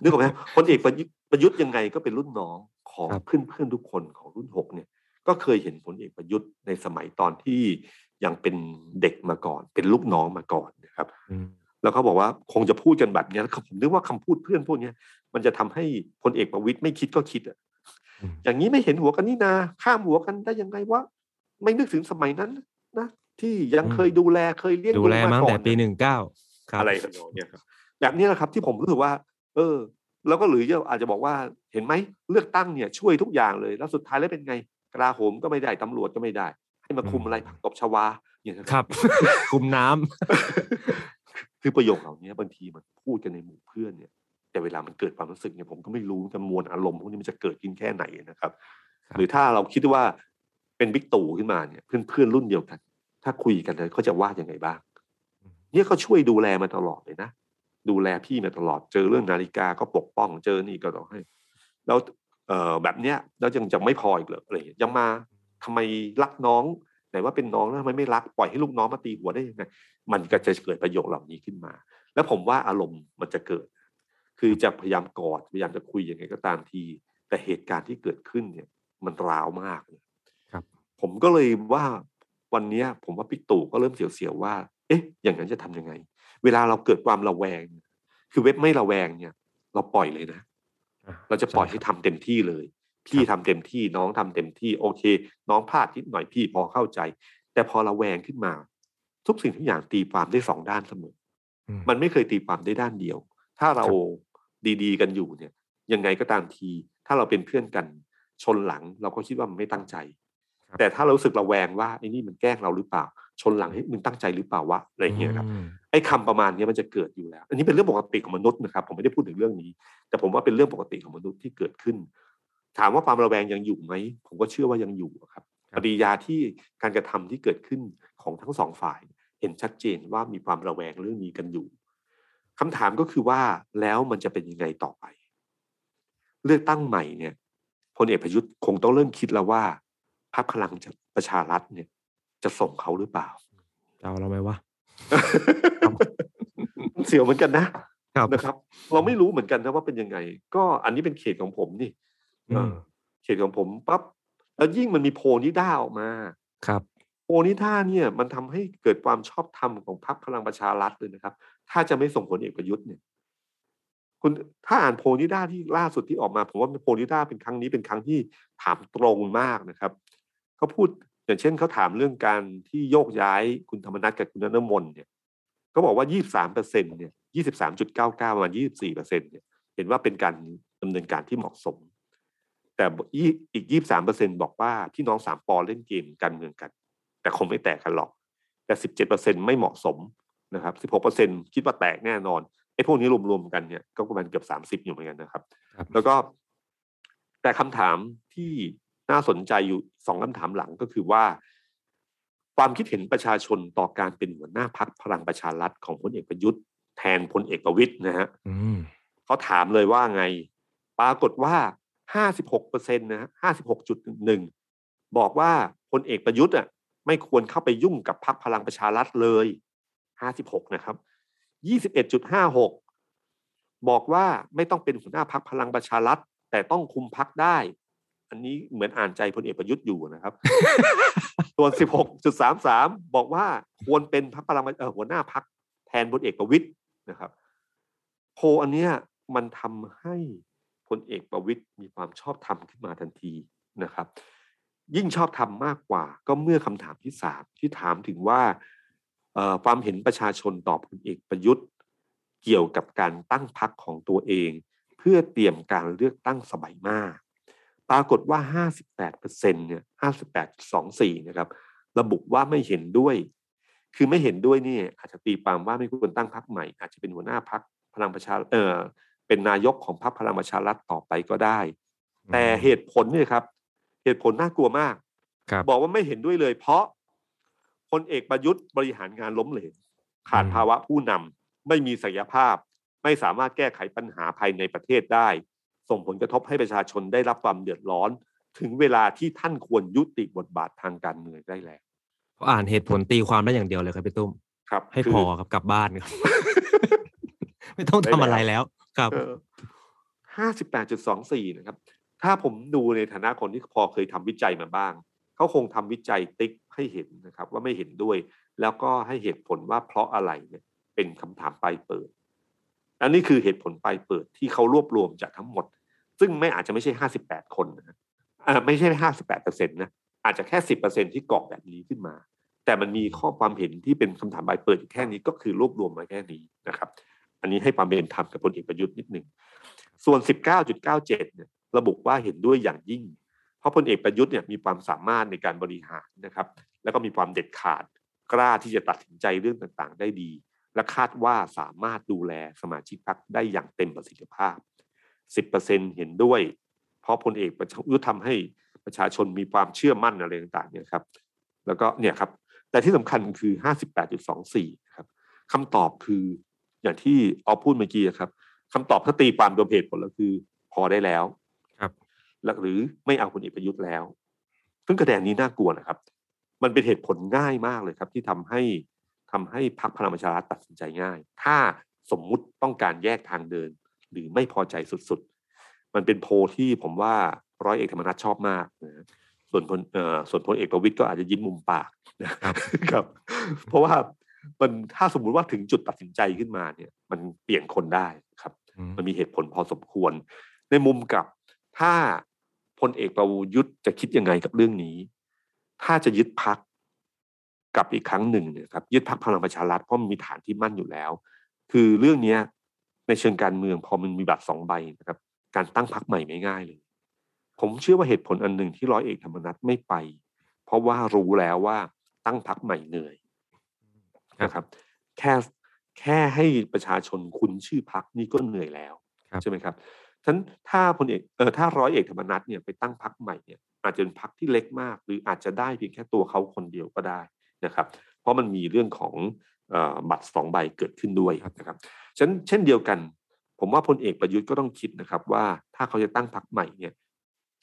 นึกออกไหมพลเอกประยุทธ์ประยุทธ์ยังไงก็เป็นรุ่นน้องของครับเพื่อนเพื่อนๆทุกคนของรุ่นหกเนี่ย ก็เคยเห็นพลเอกประยุทธ์ในสมัยตอนที่ยังเป็นเด็กมาก่อน เป็นลูกน้องมาก่อนนะครับอืมแล้วเขาบอกว่าคงจะพูดกันแบบเนี้ยแล้วผมนึกว่าคำพูดเพื่อนพวกเนี้ยมันจะทำให้พลเอกประวิตยไม่คิดก็คิด อะอืมอย่างนี้ไม่เห็นหัวกันนี่นาข้ามหัวกันได้ยังไงวะไม่นึกถึงสมัยนั้นนะที่ยังเคยดูแลเคยเลี้ยงดูแลมาตั้งแต่ก่อนปีนะหนึ่งเก้าครับอะไรกันเนี่ยครับ แบบนี้แหละครับ ที่ผมรู้สึกว่า เออ แล้วก็หรือจะอาจจะบอกว่าเห็นไหมเลือกตั้งเนี่ย ช่วยทุกอย่างเลย แล้วสุดท้ายแล้วเป็นไงกลาโหมก็ไม่ได้ตำรวจก็ไม่ได้ ให้มาคุมอะไรผักตบชวาอย่างนี้ยครับ คุมน้ำคือประโยคเหล่านี้บางทีมันพูดกันในหมู่เพื่อนเนี่ย แต่เวลามันเกิดความรู้สึกเนี่ยผมก็ไม่รู้จำนวนอารมณ์พวกนี้มันจะเกิดขึ้นแค่ไหนนะครับครับหรือถ้าเราคิดว่าเป็นบิ๊กตู่ขึ้นมาเนี่ยเพื่อนเพื่อนๆรุ่นเดียวกัน ถ้าคุยกันเลยเขาจะว่ายังไงบ้าง เนี่ยเขาช่วยดูแลมาตลอดเลยนะดูแลพี่มาตลอดเจอเรื่องนาฬิกาก็ปกป้องเจอนี่ก็ต้องให้ แล้วเอ่อแบบเนี้ยแล้วยังจะไม่พออีกเหรออะไรอย่างเงี้ยยังมาทำไมรักน้องไหนว่าเป็นน้องแล้วทำไมไม่รักปล่อยให้ลูกน้องมาตีหัวได้ยังไงมันก็จะเกิดประโยคเหล่านี้ขึ้นมา แล้วผมว่าอารมณ์มันจะเกิด คือจะพยายามกอดพยายามจะคุยยังไงก็ตามที แต่เหตุการณ์ที่เกิดขึ้นเนี่ย มันร้าวมากเลยครับ ผมก็เลยว่าวันเนี้ยผมว่าพี่ตู่ก็เริ่มเสียวๆว่า เอ๊ะ อย่างนั้นจะทำยังไง เวลาเราเกิดความระแวง คือเว็บไม่ระแวงเนี่ย เราปล่อยเลยนะ เราจะปล่อยให้ทำเต็มที่เลย พี่ทำเต็มที่น้องทำเต็มที่ โอเค น้องพลาดนิดหน่อยพี่พอเข้าใจ แต่พอระแวงขึ้นมา ทุกสิ่งทุกอย่างตีความได้สองด้านเสมออืมมันไม่เคยตีความได้ด้านเดียว ถ้าเรา ดีๆ กันอยู่เนี่ย ยังไงก็ตามที ถ้าเราเป็นเพื่อนกันชนหลัง เราก็คิดว่ามันไม่ตั้งใจครับแต่ถ้าเรารู้สึกระแวงว่าไอ้นี่มันแกล้งเราหรือเปล่า ชนหลังให้ยมึงตั้งใจหรือเปล่าวะอะไรอย่างเงี้ยครับอืมไอ้คำประมาณเนี้ยมันจะเกิดอยู่แล้ว อันนี้เป็นเรื่องปกติของมนุษย์นะครับ ผมไม่ได้พูดถึงเรื่องนี้ แต่ผมว่าเป็นเรื่องปกติของมนุษย์ที่เกิดขึ้น ถามว่าความระแวงยังอยู่ไหมผมก็เชื่อว่ายังอยู่อะครับคปรับฏิกิริยาที่การกระทำที่เกิดขึ้นของทั้งสองฝ่าย เห็นชัดเจนว่ามีความระแวงเรื่องนี้กันอยู่ คำถามก็คือว่าแล้วมันจะเป็นยังไงต่อไป เลือกตั้งใหม่เนี่ยพลเอกประยุทธ์คงต้องเริ่มคิดแล้วว่าพรรคพลังประชารัฐเนี่ย จะส่งเขาหรือเปล่าจะเอาเราไหมวะมันเสียวเหมือนกันนะครับนะครับ เราไม่รู้เหมือนกันนะว่าเป็นยังไง ก็อันนี้เป็นเขตของผมนี่อืมเออเขตของผมปั๊บแล้วยิ่งมันมีโพลนิด้าออกมา ครับ โพลนิด้าเนี่ยมันทำให้เกิดความชอบธรรมของพรรคพลังประชารัฐเลยนะครับ ถ้าจะไม่ส่งผลเอกประยุทธ์เนี่ยคุณถ้าอ่านโพนิด้าที่ล่าสุดที่ออกมา ผมว่าโพนิด้าเป็นครั้งนี้เป็นครั้งที่ถามตรงมากนะครับเขาพูดอย่างเช่นเขาถามเรื่องการที่โยกย้ายคุณธรรมนัฐกับคุณนรมนเนี่ยเขาบอกว่า 23เปอร์เซ็นเนี่ย23.99ประมาณ24เปอร์เซ็นเนี่ยเห็นว่าเป็นการดำเนินการที่เหมาะสม แต่ยี่อีก 23เปอร์เซ็นบอกว่าพี่น้องสามปอเล่นเกมการเมืองกัน แต่คงไม่แตกกันหรอก แต่17เปอร์เซ็นไม่เหมาะสมนะครับ16เปอร์เซ็นคิดว่าแตกแน่นอนไอ้พวกนี้รวมๆกันเนี่ยก็ประมาณเกือบ30อยู่เหมือนกันนะครับครับแล้วก็ แต่คำถามที่น่าสนใจอยู่สองคำถามหลังก็คือว่า ความคิดเห็นประชาชนต่อการเป็นหัวหน้าพักพลังประชารัฐของพลเอกประยุทธ์แทนพลเอกประวิตยนะฮะอืมเขาถามเลยว่าไง ปรากฏว่า56เปอร์เซ็นต์นะฮะ56.1บอกว่าพลเอกประยุทธ์อะ ไม่ควรเข้าไปยุ่งกับพรรคพลังประชารัฐเลย56นะครับ21.56บอกว่าไม่ต้องเป็นหัวหน้าพรรคพลังประชารัฐ แต่ต้องคุมพรรคได้ อันนี้เหมือนอ่านใจพลเอกประยุทธ์อยู่นะครับ ส่วน16.33บอกว่าควรเป็นพรรคพลังเอ่อหัวหน้าพรรคแทนพลเอกประวิตยนะครับ โพลอันเนี้ยมันทำให้พลเอกประวิตยมีความชอบธรรมขึ้นมาทันทีนะครับ ยิ่งชอบธรรมากกว่า ก็เมื่อคำถามที่สามที่ถามถึงว่าความเห็นประชาชนต่อพลเอกประยุทธ์ เกี่ยวกับการตั้งพรรคของตัวเอง เพื่อเตรียมการเลือกตั้งสมัยหน้า ปรากฏว่า 58เปอร์เซ็นเนี่ย58.24นะครับ ระบุว่าไม่เห็นด้วย คือไม่เห็นด้วยนี่อาจจะตีความว่าไม่ควรตั้งพรรคใหม่ อาจจะเป็นหัวหน้าพรรคพลังประชาเออเป็นนายกของพรรคพลังประชารัฐต่อไปก็ได้ แต่เหตุผลเนี่ยครับ เหตุผลน่ากลัวมากครับบอกว่าไม่เห็นด้วยเลย เพราะพลเอกประยุทธ์บริหารงานล้มเหลวขาดอืมภาวะผู้นำไม่มีศักยภาพ ไม่สามารถแก้ไขปัญหาภายในประเทศได้ ส่งผลกระทบให้ประชาชนได้รับความเดือดร้อน ถึงเวลาที่ท่านควรยุติบทบาททางการเมืองได้แล้วเพราะอ่านเหตุผลตีความได้อย่างเดียวเลยครับพี่ตุ้มครับ ให้คืพอครับกลับบ้านครับไม่ต้องทำอะไรแล้วครับห้าสิบแปดจุดสองสี่นะครับ ถ้าผมดูในฐานะคนที่พอเคยทำวิจัยมาบ้าง เขาคงทำวิจัยติ๊กให้เห็นนะครับ ว่าไม่เห็นด้วย แล้วก็ให้เหตุผลว่าเพราะอะไรเนี่ยเป็นคำถามปลายเปิด อันนี้คือเหตุผลปลายเปิดที่เขารวบรวมจากทั้งหมด ซึ่งไม่อาจจะไม่ใช่ห้าสิบแปดคนนะไม่ใช่ห้าสิบแปดเปอร์เซ็นต์นะอาจจะแค่สิบเปอร์เซ็นที่กรอกแบบนี้ขึ้นมา แต่มันมีข้อความเห็นที่เป็นคำถามปลายเปิดแค่นี้ก็คือรวบรวมมาแค่นี้นะครับ อันนี้ให้ความเป็นธรรมกับพลเอกประยุทธ์นิดหนึ่งส่วน 19.97 เนี่ย ระบุว่าเห็นด้วยอย่างยิ่ง เพราะพลเอกประยุทธ์เนี่ยมีความสามารถในการบริหารนะครับ แล้วก็มีความเด็ดขาดกล้าที่จะตัดสินใจเรื่องต่างๆ ได้ดี และคาดว่าสามารถดูแลสมาชิกพรรคได้อย่างเต็มประสิทธิภาพ 10%เห็นด้วย เพราะพลเอกประยุทธ์ทำให้ประชาชนมีความเชื่อมั่นอะไรต่างๆเนี่ยครับ แล้วก็เนี่ยครับ แต่ที่สำคัญคือ 58.24ครับคำตอบคืออย่างที่ออพูดเมื่อกี้ครับคำตอบถ้าตีความโดยเหตุผลแล้วคือ พอได้แล้ว หรือไม่เอาพลเอกประยุทธ์แล้ว ซึ่งกระแดนนี้น่ากลัวนะครับ มันเป็นเหตุผลง่ายมากเลยครับ ที่ทำให้ทำให้พรรคพลังประชารัฐตัดสินใจง่าย ถ้าสมมุติต้องการแยกทางเดิน หรือไม่พอใจสุดๆ มันเป็นโพลที่ผมว่าร้อยเอกธรรมนัฐชอบมากนะส่วนพลเอ่อส่วนพลเอกประวิตยก็อาจจะยิ้มมุมปากนะครับครับ เพราะว่ามันถ้าสมมุติว่าถึงจุดตัดสินใจขึ้นมาเนี่ย มันเปลี่ยนคนได้ครับอืมมันมีเหตุผลพอสมควร ในมุมกับถ้า พลเอกประยุทธ์จะคิดยังไงกับเรื่องนี้ ถ้าจะยึดพักกับอีกครั้งหนึ่งเนี่ยครับยึดพักพลังประชารัฐเพราะมันมีฐานที่มั่นอยู่แล้ว คือเรื่องเนี้ยในเชิงการเมืองพอมันมีบัตรสองใบนะครับ การตั้งพักใหม่ไม่ง่ายเลย ผมเชื่อว่าเหตุผลอันหนึ่งที่ร้อยเอกธรรมนัฐไม่ไป เพราะว่ารู้แล้วว่าตั้งพักใหม่เหนื่อยนะครับ แค่แค่ให้ประชาชนคุ้นชื่อพักนี่ก็เหนื่อยแล้วครับใช่ไหมครับ ฉะนั้นถ้าพลเอกเออถ้าร้อยเอกธรรมนัฐเนี่ยไปตั้งพักใหม่เนี่ยอาจจะเป็นพักที่เล็กมาก หรืออาจจะได้เพียงแค่ตัวเขาคนเดียวก็ได้นะครับ เพราะมันมีเรื่องของเอ่อบัตรสองใบเกิดขึ้นด้วยนะครับฉะนั้นเช่นเดียวกัน ผมว่าพลเอกประยุทธ์ก็ต้องคิดนะครับว่าถ้าเขาจะตั้งพักใหม่เนี่ย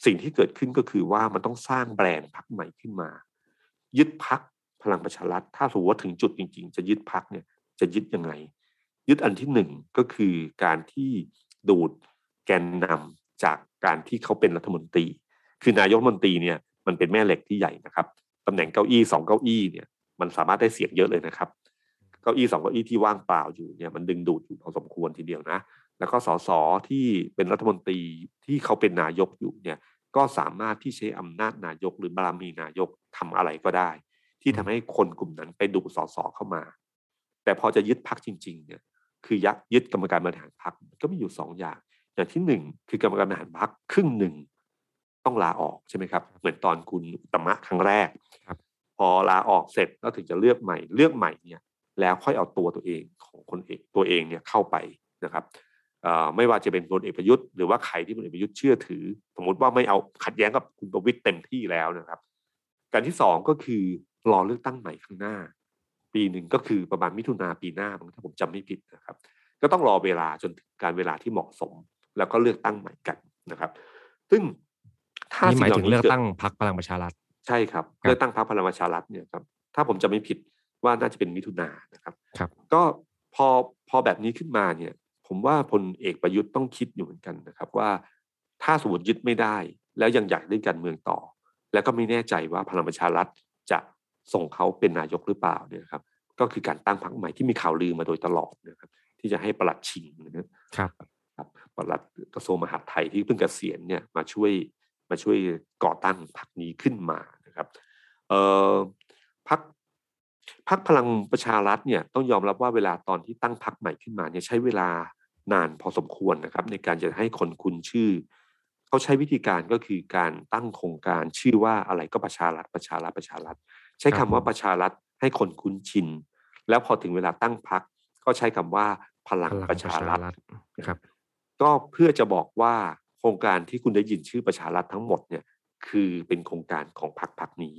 สิ่งที่เกิดขึ้นก็คือว่ามันต้องสร้างแบรนด์พักใหม่ขึ้นมา ยึดพักพลังประชารัฐถ้าสมมติว่าถึงจุดจริง ๆ จะยึดพักเนี่ยจะยึดยังไง ยึดอันที่หนึ่งก็คือการที่ดูด แกนนำจากการที่เขาเป็นรัฐมนตรี คือนายกรัฐมนตรีเนี่ยมันเป็นแม่เหล็กที่ใหญ่นะครับตำแหน่งเก้าอี้สองเก้าอี้เนี่ยมันสามารถได้เสียงเยอะเลยนะครับ เก้าอี้สองเก้าอี้ที่ว่างเปล่าอยู่เนี่ยมันดึงดูดอยู่พอสมควรทีเดียวนะ แล้วก็สสที่เป็นรัฐมนตรีที่เขาเป็นนายกอยู่เนี่ยก็สามารถที่ใช้อำนาจนายกหรือบารมีนายกทำอะไรก็ได้ ที่ทำให้คนกลุ่มนั้นไปดูดสสเข้ามา แต่พอจะยึดพักจริง ๆ เนี่ย คือยักยึดกรรมการบริหารพักก็มีอยู่สองอย่าง อย่างที่หนึ่งคือกรรมการบริหารพักครึ่งหนึ่งต้องลาออกใช่ไหมครับ เหมือนตอนคุณอุตมะครั้งแรกครับพอลาออกเสร็จแล้วถึงจะเลือกใหม่ เลือกใหม่เนี่ย แล้วค่อยเอาตัวตัวเองของคนเอกตัวเองเนี่ยเข้าไปนะครับเอ่อไม่ว่าจะเป็นพลเอกประยุทธ์หรือว่าใครที่พลเอกประยุทธ์เชื่อถือ สมมติว่าไม่เอาขัดแย้งกับคุณประวิตยเต็มที่แล้วนะครับ การที่สองก็คือรอเลือกตั้งใหม่ข้างหน้า ปีหนึ่งก็คือประมาณมิถุนาปีหน้ามั้งถ้าผมจำไม่ผิดนะครับ ก็ต้องรอเวลาจนถึงการเวลาที่เหมาะสม แล้วก็เลือกตั้งใหม่กันนะครับ ซึ่งถ้านี่หมายสิ่ถึงนี้เลือกกิดตั้งพรรคพลังประชารัฐใช่ครับครับเลือกตั้งพรรคพลังประชารัฐเนี่ยครับถ้าผมจะไม่ผิดว่าน่าจะเป็นมิถุนายนนะครับครับ ก็พอพอแบบนี้ขึ้นมาเนี่ย ผมว่าพลเอกประยุทธ์ต้องคิดอยู่เหมือนกันนะครับว่าถ้าสมมติยึดไม่ได้ แล้วยังอยากเล่นการเมืองต่อ แล้วก็ไม่แน่ใจว่าพลังประชารัฐจะส่งเขาเป็นนายกหรือเปล่าเนี่ยครับก็คือการตั้งพรรคใหม่ที่มีข่าวลือมาโดยตลอดนะครับที่จะให้ประหลัดชิงนะครับ ครับครับปลัดกระทรวงมหาดไทยที่เพิ่งเกษียณเนี่ยมาช่วยมาช่วยก่อตั้งพรรคนี้ขึ้นมานะครับเอ่อพรรคพรรคพลังประชารัฐเนี่ยต้องยอมรับว่าเวลาตอนที่ตั้งพรรคใหม่ขึ้นมาเนี่ยใช้เวลานานพอสมควรนะครับ ในการจะให้คนคุ้นชื่อเขาใช้วิธีการก็คือการตั้งโครงการชื่อว่าอะไรก็ประชารัฐประชารัฐประชารัฐ ใช้ครัคำบว่าประชารัฐให้คนคุ้นชิน แล้วพอถึงเวลาตั้งพรรคก็ใช้คำว่าพลังพลังประชารัฐครับ ก็เพื่อจะบอกว่าโครงการที่คุณได้ยินชื่อประชารัฐทั้งหมดเนี่ยคือเป็นโครงการของพรรคพรรคนี้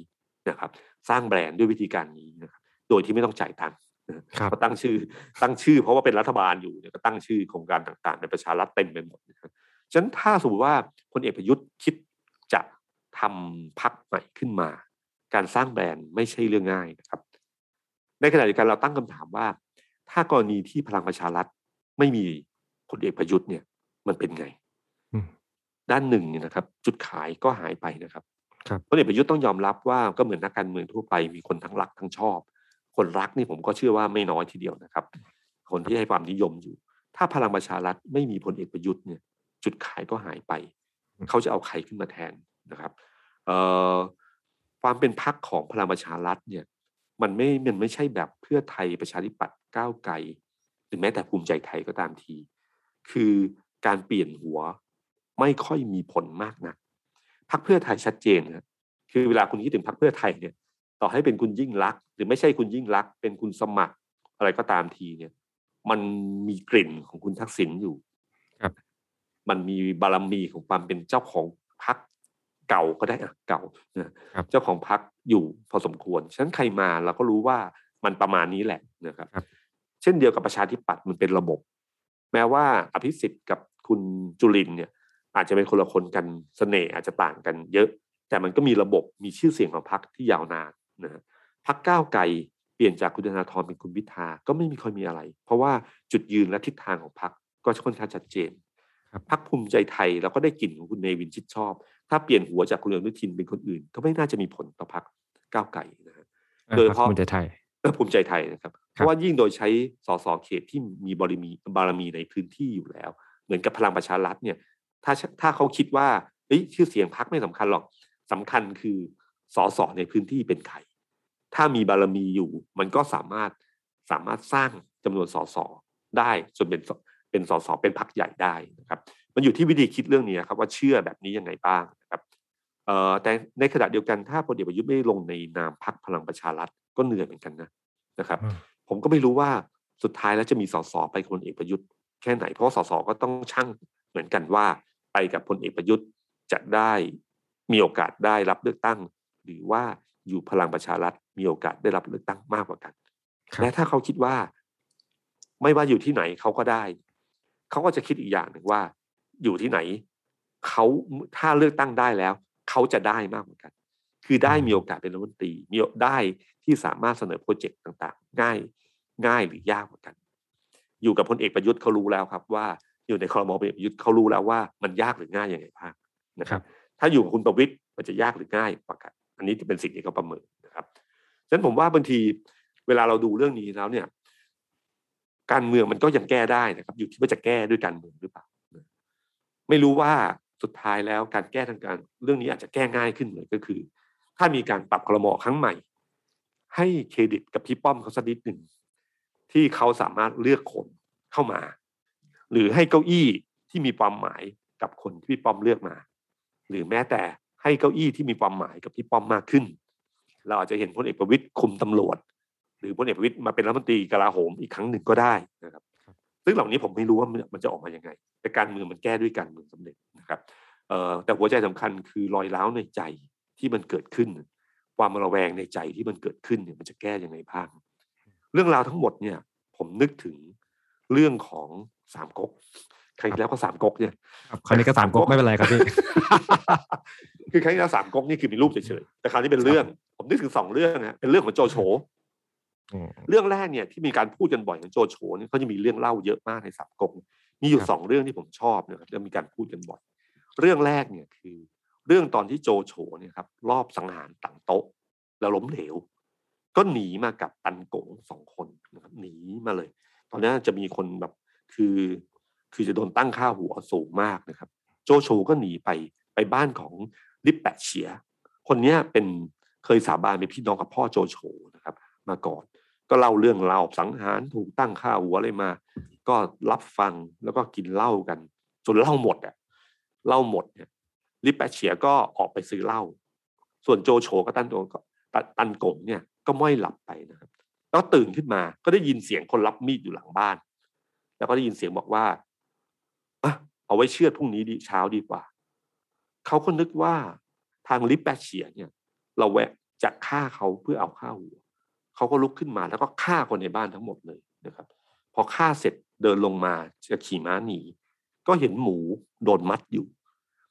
นะครับ สร้างแบรนด์ด้วยวิธีการนี้นะครับโดยที่ไม่ต้องจ่ายตังค์นะครับเขาตั้งชื่อตั้งชื่อ เพราะว่าเป็นรัฐบาลอยู่เนี่ยก็ตั้งชื่อโครงการต่างๆ ในประชารัฐเต็มไปหมดนะครับฉะนั้นถ้าสมมติว่าพลเอกประยุทธ์คิดจะทำพรรคใหม่ขึ้นมา การสร้างแบรนด์ไม่ใช่เรื่องง่ายนะครับ ในขณะเดียวกันเราตั้งคำถามว่า ถ้ากรณีที่พลังประชารัฐไม่มี พลเอกประยุทธ์เนี่ยมันเป็นไงอืมด้านหนึ่งเนี่ยนะครับ จุดขายก็หายไปนะครับครับพลเอกประยุทธ์ต้องยอมรับว่าก็เหมือนนักการเมืองทั่วไปมีคนทั้งรักทั้งชอบ คนรักนี่ผมก็เชื่อว่าไม่น้อยทีเดียวนะครับ คนที่ให้ความนิยมอยู่ ถ้าพลังประชารัฐไม่มีพลเอกประยุทธ์เนี่ย จุดขายก็หายไป เขาจะเอาใครขึ้นมาแทนนะครับเอ่อความเป็นพักของพลังประชารัฐเนี่ย มันไม่มันไม่ใช่แบบเพื่อไทยประชาธิปัตย์ก้าวไกลหรือแม้แต่ภูมิใจไทยก็ตามที คือการเปลี่ยนหัวไม่ค่อยมีผลมากนะพักเพื่อไทยชัดเจนนะคือเวลาคุณคิดถึงพักเพื่อไทยเนี่ย ต่อให้เป็นคุณยิ่งรักษณ์หรือไม่ใช่คุณยิ่งรักษณ์เป็นคุณสมัคร อะไรก็ตามทีเนี่ย มันมีกลิ่นของคุณทักษิณอยู่ครับ มันมีบารมีของความเป็นเจ้าของพักเก่าก็ได้อะเก่านะครับเจ้าของพักอยู่พอสมควรฉะนั้นใครมาเราก็รู้ว่ามันประมาณนี้แหละนะครับครับเช่นเดียวกับประชาธิปัตย์มันเป็นระบบ แม้ว่าอภิสิทธิ์กับคุณจุลินทร์เนี่ยอาจจะเป็นคนละคนกันเสน่ห์อาจจะต่างกันเยอะ แต่มันก็มีระบบมีชื่อเสียงของพรรคที่ยาวนานนะฮะพรรคก้าวไกลเปลี่ยนจากคุณธนาธรเป็นคุณพิธาก็ไม่มีค่อยมีอะไร เพราะว่าจุดยืนและทิศทางของพรรคก็ค่อนข้างชัดเจนครับพรรคภูมิใจไทยเราก็ได้กลิ่นของคุณเนวินชิดชอบ ถ้าเปลี่ยนหัวจากคุณอนุทินเป็นคนอื่น ก็ไม่น่าจะมีผลต่อพรรคก้าวไกลนะฮะโดยเฉพาะ ภูมิใจไทยเออภูมิใจไทยนะครับ เพราะว่ายิ่งโดยใช้สสเขตที่มีบารมีบารมีในพื้นที่อยู่แล้ว เหมือนกับพลังประชารัฐเนี่ยถ้าถ้าเขาคิดว่าเอ้ยชื่อเสียงพักไม่สำคัญหรอกสำคัญคือสสในพื้นที่เป็นใครถ้ามีบารมีอยู่ มันก็สามารถสามารถสร้างจำนวนสสได้จนเป็นสเป็นสสเป็นพักใหญ่ได้นะครับ มันอยู่ที่วิธีคิดเรื่องนี้ครับว่าเชื่อแบบนี้ยังไงบ้างนะครับเอ่อแต่ในขณะเดียวกันถ้าพลเอกประยุทธ์ไม่ลงในนามพักพลังประชารัฐ ก็เหนื่อยเหมือนกันนะนะครับอืมผมก็ไม่รู้ว่าสุดท้ายแล้วจะมีสสไปกับพลเอกประยุทธ์แค่ไหนเพราะว่าสสก็ต้องชั่งเหมือนกันว่าไปกับพลเอกประยุทธ์จะได้มีโอกาสได้รับเลือกตั้ง หรือว่าอยู่พลังประชารัฐมีโอกาสได้รับเลือกตั้งมากกว่ากันครับและถ้าเขาคิดว่า ไม่ว่าอยู่ที่ไหนเขาก็ได้ เขาก็จะคิดอีกอย่างหนึ่งว่า อยู่ที่ไหนเขาถ้าเลือกตั้งได้แล้ว เขาจะได้มากเหมือนกัน คือได้มีโอกาสเป็นรัฐมนตรีมีได้ที่สามารถเสนอโปรเจกต์ต่างๆ ง่ายง่ายหรือยากเหมือนกัน อยู่กับพลเอกประยุทธ์เขารู้แล้วครับ ว่าอยู่ในคอรมอพลเอกประยุทธ์เขารู้แล้วว่ามันยากหรือง่ายยังไงบ้างนะคครัรับบถ้าอยู่กับคุณประวิตยมันจะยากหรือง่ายกว่ากันอันนี้จะเป็นสิ่งที่เขาประเมินนะครับฉะนั้นผมว่าบางทีเวลาเราดูเรื่องนี้แล้วเนี่ย การเมืองมันก็ยังแก้ได้นะครับ อยู่ที่ว่าจะแก้ด้วยการเมืองหรือเปล่าไม่รู้ว่าสุดท้ายแล้วการแก้ทางการเรื่องนี้อาจจะแก้ง่ายขึ้นเลยก็คือ ถ้ามีการปรับครมอครั้งใหม่ ให้เครดิตกับพี่ป้อมเขาสักนิดหนึ่งที่เขาสามารถเลือกคนเข้ามา หรือให้เก้าอี้ที่มีความหมายกับคนที่พี่ป้อมเลือกมา หรือแม้แต่ให้เก้าอี้ที่มีความหมายกับพี่ป้อมมากขึ้น เราอาจจะเห็นพลเอกประวิตยคุมตำรวจ หรือพลเอกประวิตยมาเป็นรัฐมนตรีกลาโหมอีกครั้งหนึ่งก็ได้นะครับ ซึ่งเหล่านี้ผมไม่รู้ว่ามันจะออกมายังไง แต่การเมืองมันแก้ด้วยการเมืองสำเร็จนะครับแต่หัวใจสำคัญคือรอยร้าวในใจ ที่มันเกิดขึ้น ความระแวงในใจที่มันเกิดขึ้นเนี่ยมันจะแก้ยังไงบ้าง เรื่องราวทั้งหมดเนี่ย ผมนึกถึงเรื่องของสามก๊กครั้งที่แล้วก็สามก๊กเนี่ยครับคราวนี้ก็สามก๊กไม่เป็นไรครับพี่คือครั้งที่แล้วสามก๊กนี่คือมีรูปเฉยๆแต่คราวนี้เป็นเรื่อง ผมนึกถึงสองเรื่องนะเป็นเรื่องของโจโฉอืมเรื่องแรกเนี่ยที่มีการพูดกันบ่อยของโจโฉเนี่ยเขาจะมีเรื่องเล่าเยอะมากในสามก๊กมีอยู่ครับสองเรื่องที่ผมชอบนะครับแล้วมีการพูดกันบ่อย เรื่องแรกเนี่ยคือ เรื่องตอนที่โจโฉเนี่ยครับรอบสังหารตังโต๊ะ แล้วล้มเหลว ก็หนีมากับตันโกงสองคนนะครับหนีมาเลย ตอนนั้นจะมีคนแบบคือ คือจะโดนตั้งค่าหัวสูงมากนะครับ โจโฉก็หนีไปไปบ้านของลิปแปะเฉีย คนเนี้ยเป็นเคยสาบานเป็นพี่น้องกับพ่อโจโฉนะครับ มาก่อนก็เล่าเรื่องเล่าสังหารถูกตั้งค่าหัวอะไรมา ก็รับฟังแล้วก็กินเหล้ากัน จนเหล้าหมดอะเหล้าหมดเนี่ย ลิปแปเฉียก็ออกไปซื้อเหล้าส่วนโจโฉกับตันโกก็ตันตันกงเนี่ยก็ไม่หลับไปนะครับ แล้วตื่นขึ้นมาก็ได้ยินเสียงคนรับมีดอยู่หลังบ้าน แล้วก็ได้ยินเสียงบอกว่าอะเอาไว้เชื่อดพรุ่งนี้ดีเช้าดีกว่า เขาก็นึกว่าทางลิปแปเฉียเนี่ย เราแวะจะฆ่าเขาเพื่อเอาฆ่าหัวเขาก็ลุกขึ้นมาแล้วก็ฆ่าคนในบ้านทั้งหมดเลยนะครับ พอฆ่าเสร็จเดินลงมาจะขี่ม้าหนีก็เห็นหมูโดนมัดอยู่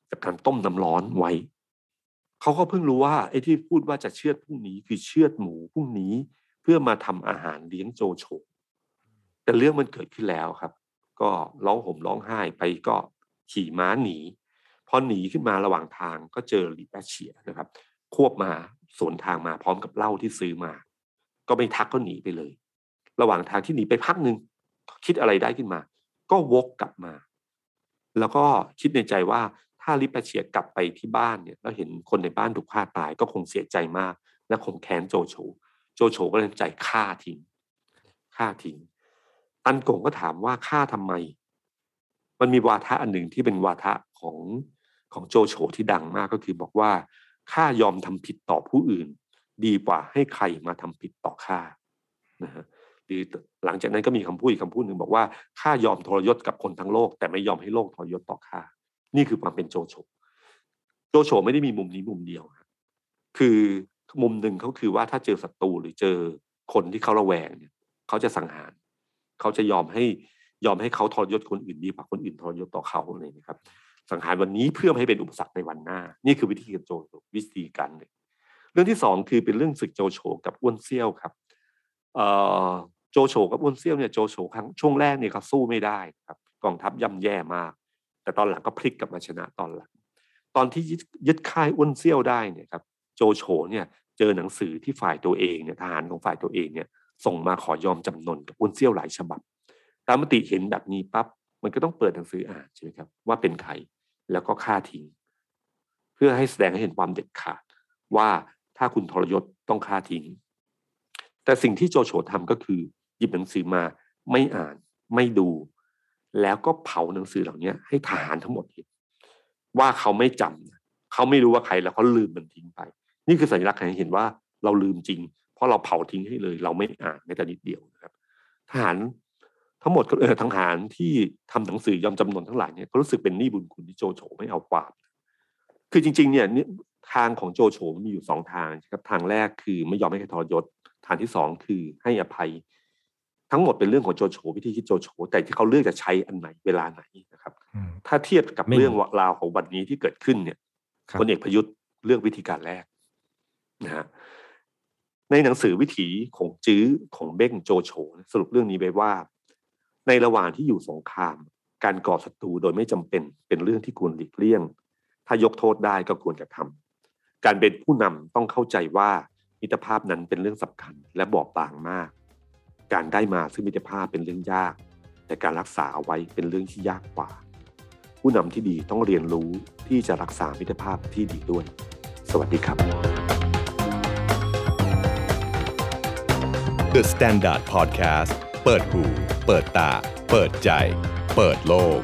จากการต้มน้ำร้อนไว้เขาก็เพิ่งรู้ว่าไอ้ที่พูดว่าจะเชือดพรุ่งนี้คือเชือดหมูพรุ่งนี้เพื่อมาทำอาหารเลี้ยงโจโฉแต่เรื่องมันเกิดขึ้นแล้วครับ ก็ร้องห่มร้องไห้ไปก็ขี่ม้าหนีพอหนีขึ้นมาระหว่างทางก็เจอลิแปะเฉียนะครับ ควบมาสวนทางมาพร้อมกับเหล้าที่ซื้อมา ก็ไม่ทักก็หนีไปเลย ระหว่างทางที่หนีไปพักหนึ่งคิดอะไรได้ขึ้นมา ก็วกกลับมา แล้วก็คิดในใจว่า ถ้าลิแปะเฉียกลับไปที่บ้านเนี่ยแล้วเห็นคนในบ้านถูกฆ่าตายก็คงเสียใจมาก และคงแค้นโจโฉโจโฉก็เลยใจฆ่าทิ้งฆ่าทิ้งตันกงก็ถามว่าฆ่าทำไม มันมีวาทะอันหนึ่งที่เป็นวาทะของของโจโฉที่ดังมากก็คือบอกว่าข้ายอมทำผิดต่อผู้อื่น ดีกว่าให้ใครมาทำผิดต่อข้านะฮะหรือหลังจากนั้นก็มีคำพูดอีกคำพูดหนึ่งบอกว่าข้ายอมทรยศกับคนทั้งโลก แต่ไม่ยอมให้โลกทรยศต่อข้า นี่คือความเป็นโจโฉโจโฉไม่ได้มีมุมนี้มุมเดียว คือมุมหนึ่งเขาคือว่าถ้าเจอศัตรูหรือเจอคนที่เขาระแวงเนี่ยเขาจะสังหาร เขาจะยอมให้ยอมให้เขาทรยศคนอื่นดีกว่าคนอื่นทรยศต่อเขาอะไรนะครับ สังหารวันนี้เพื่อให้เป็นอุปสรรคในวันหน้า นี่คือวิธีการโจโฉวิธีการหนึ่งเรื่องที่สองคือเป็นเรื่องศึกโจโฉกับอ้วนเซี่ยวครับโจโฉกับอ้วนเซี่ยวเนี่ยโจโฉครั้งช่วงแรกเนี่ยเขาสู้ไม่ได้ครับกองทัพย่ำแย่มาก แต่ตอนหลังก็พลิกกลับมาชนะตอนหลัง ตอนที่ยึดค่ายอ้วนเซี่ยวได้เนี่ยครับโจโฉเนี่ยเจอหนังสือที่ฝ่ายตัวเองเนี่ยทหารของฝ่ายตัวเองเนี่ยส่งมาขอยอมจำนนกับอ้วนเซี่ยวหลายฉบับ ตามมติเห็นแบบนี้ปั๊บมันก็ต้องเปิดหนังสืออ่านใช่ไหมครับว่าเป็นใครแล้วก็ฆ่าทิ้ง เพื่อให้แสดงให้เห็นความเด็ดขาด ว่าถ้าคุณทรยศต้องฆ่าทิ้ง แต่สิ่งที่โจโฉทำก็คือ หยิบหนังสือมาไม่อ่านไม่ดู แล้วก็เผาหนังสือเหล่านี้ให้ทหารทั้งหมดเห็นว่าเขาไม่จำเขาไม่รู้ว่าใครแล้วเขาลืมมันทิ้งไป นี่คือสัญลักษณ์ให้เห็นว่าเราลืมจริง เพราะเราเผาทิ้งให้เลย เราไม่อ่านแม้แต่นิดเดียวนะครับ ทหารทั้งหมดเออทหารที่ทำหนังสือยอมจำนนทั้งหลายเนี่ยก็รู้สึกเป็นหนี้บุญคุณที่โจโฉไม่เอาความ คือจริง ๆ เนี่ยทางของโจโฉมีอยู่สองทางครับทางแรกคือไม่ยอมให้ใครทรยศทางที่สองคือให้อภัย ทั้งหมดเป็นเรื่องของโจโฉวิธีคิดโจโฉแต่ที่เขาเลือกจะใช้อันไหนเวลาไหนนะครับ ถ้าเทียบกับเรื่องราวของวันนี้ที่เกิดขึ้นเนี่ยพลเอกประยุทธ์เลือกวิธีการแรกนะฮะในหนังสือวิถีของจื้อของเบ้งโจโฉสรุปเรื่องนี้ไว้ว่า ในระหว่างที่อยู่สงคราม การก่อศัตรูโดยไม่จำเป็นเป็นเรื่องที่ควรหลีกเลี่ยง ถ้ายกโทษได้ก็ควรจะทำการเป็นผู้นำต้องเข้าใจว่ามิตรภาพนั้นเป็นเรื่องสำคัญและบอบบางมาก การได้มาซึ่งมิตรภาพเป็นเรื่องยาก แต่การรักษาเอาไว้เป็นเรื่องที่ยากกว่า ผู้นำที่ดีต้องเรียนรู้ที่จะรักษามิตรภาพที่ดีด้วย สวัสดีครับ The Standard Podcast เปิดหู เปิดตา เปิดใจ เปิดโลก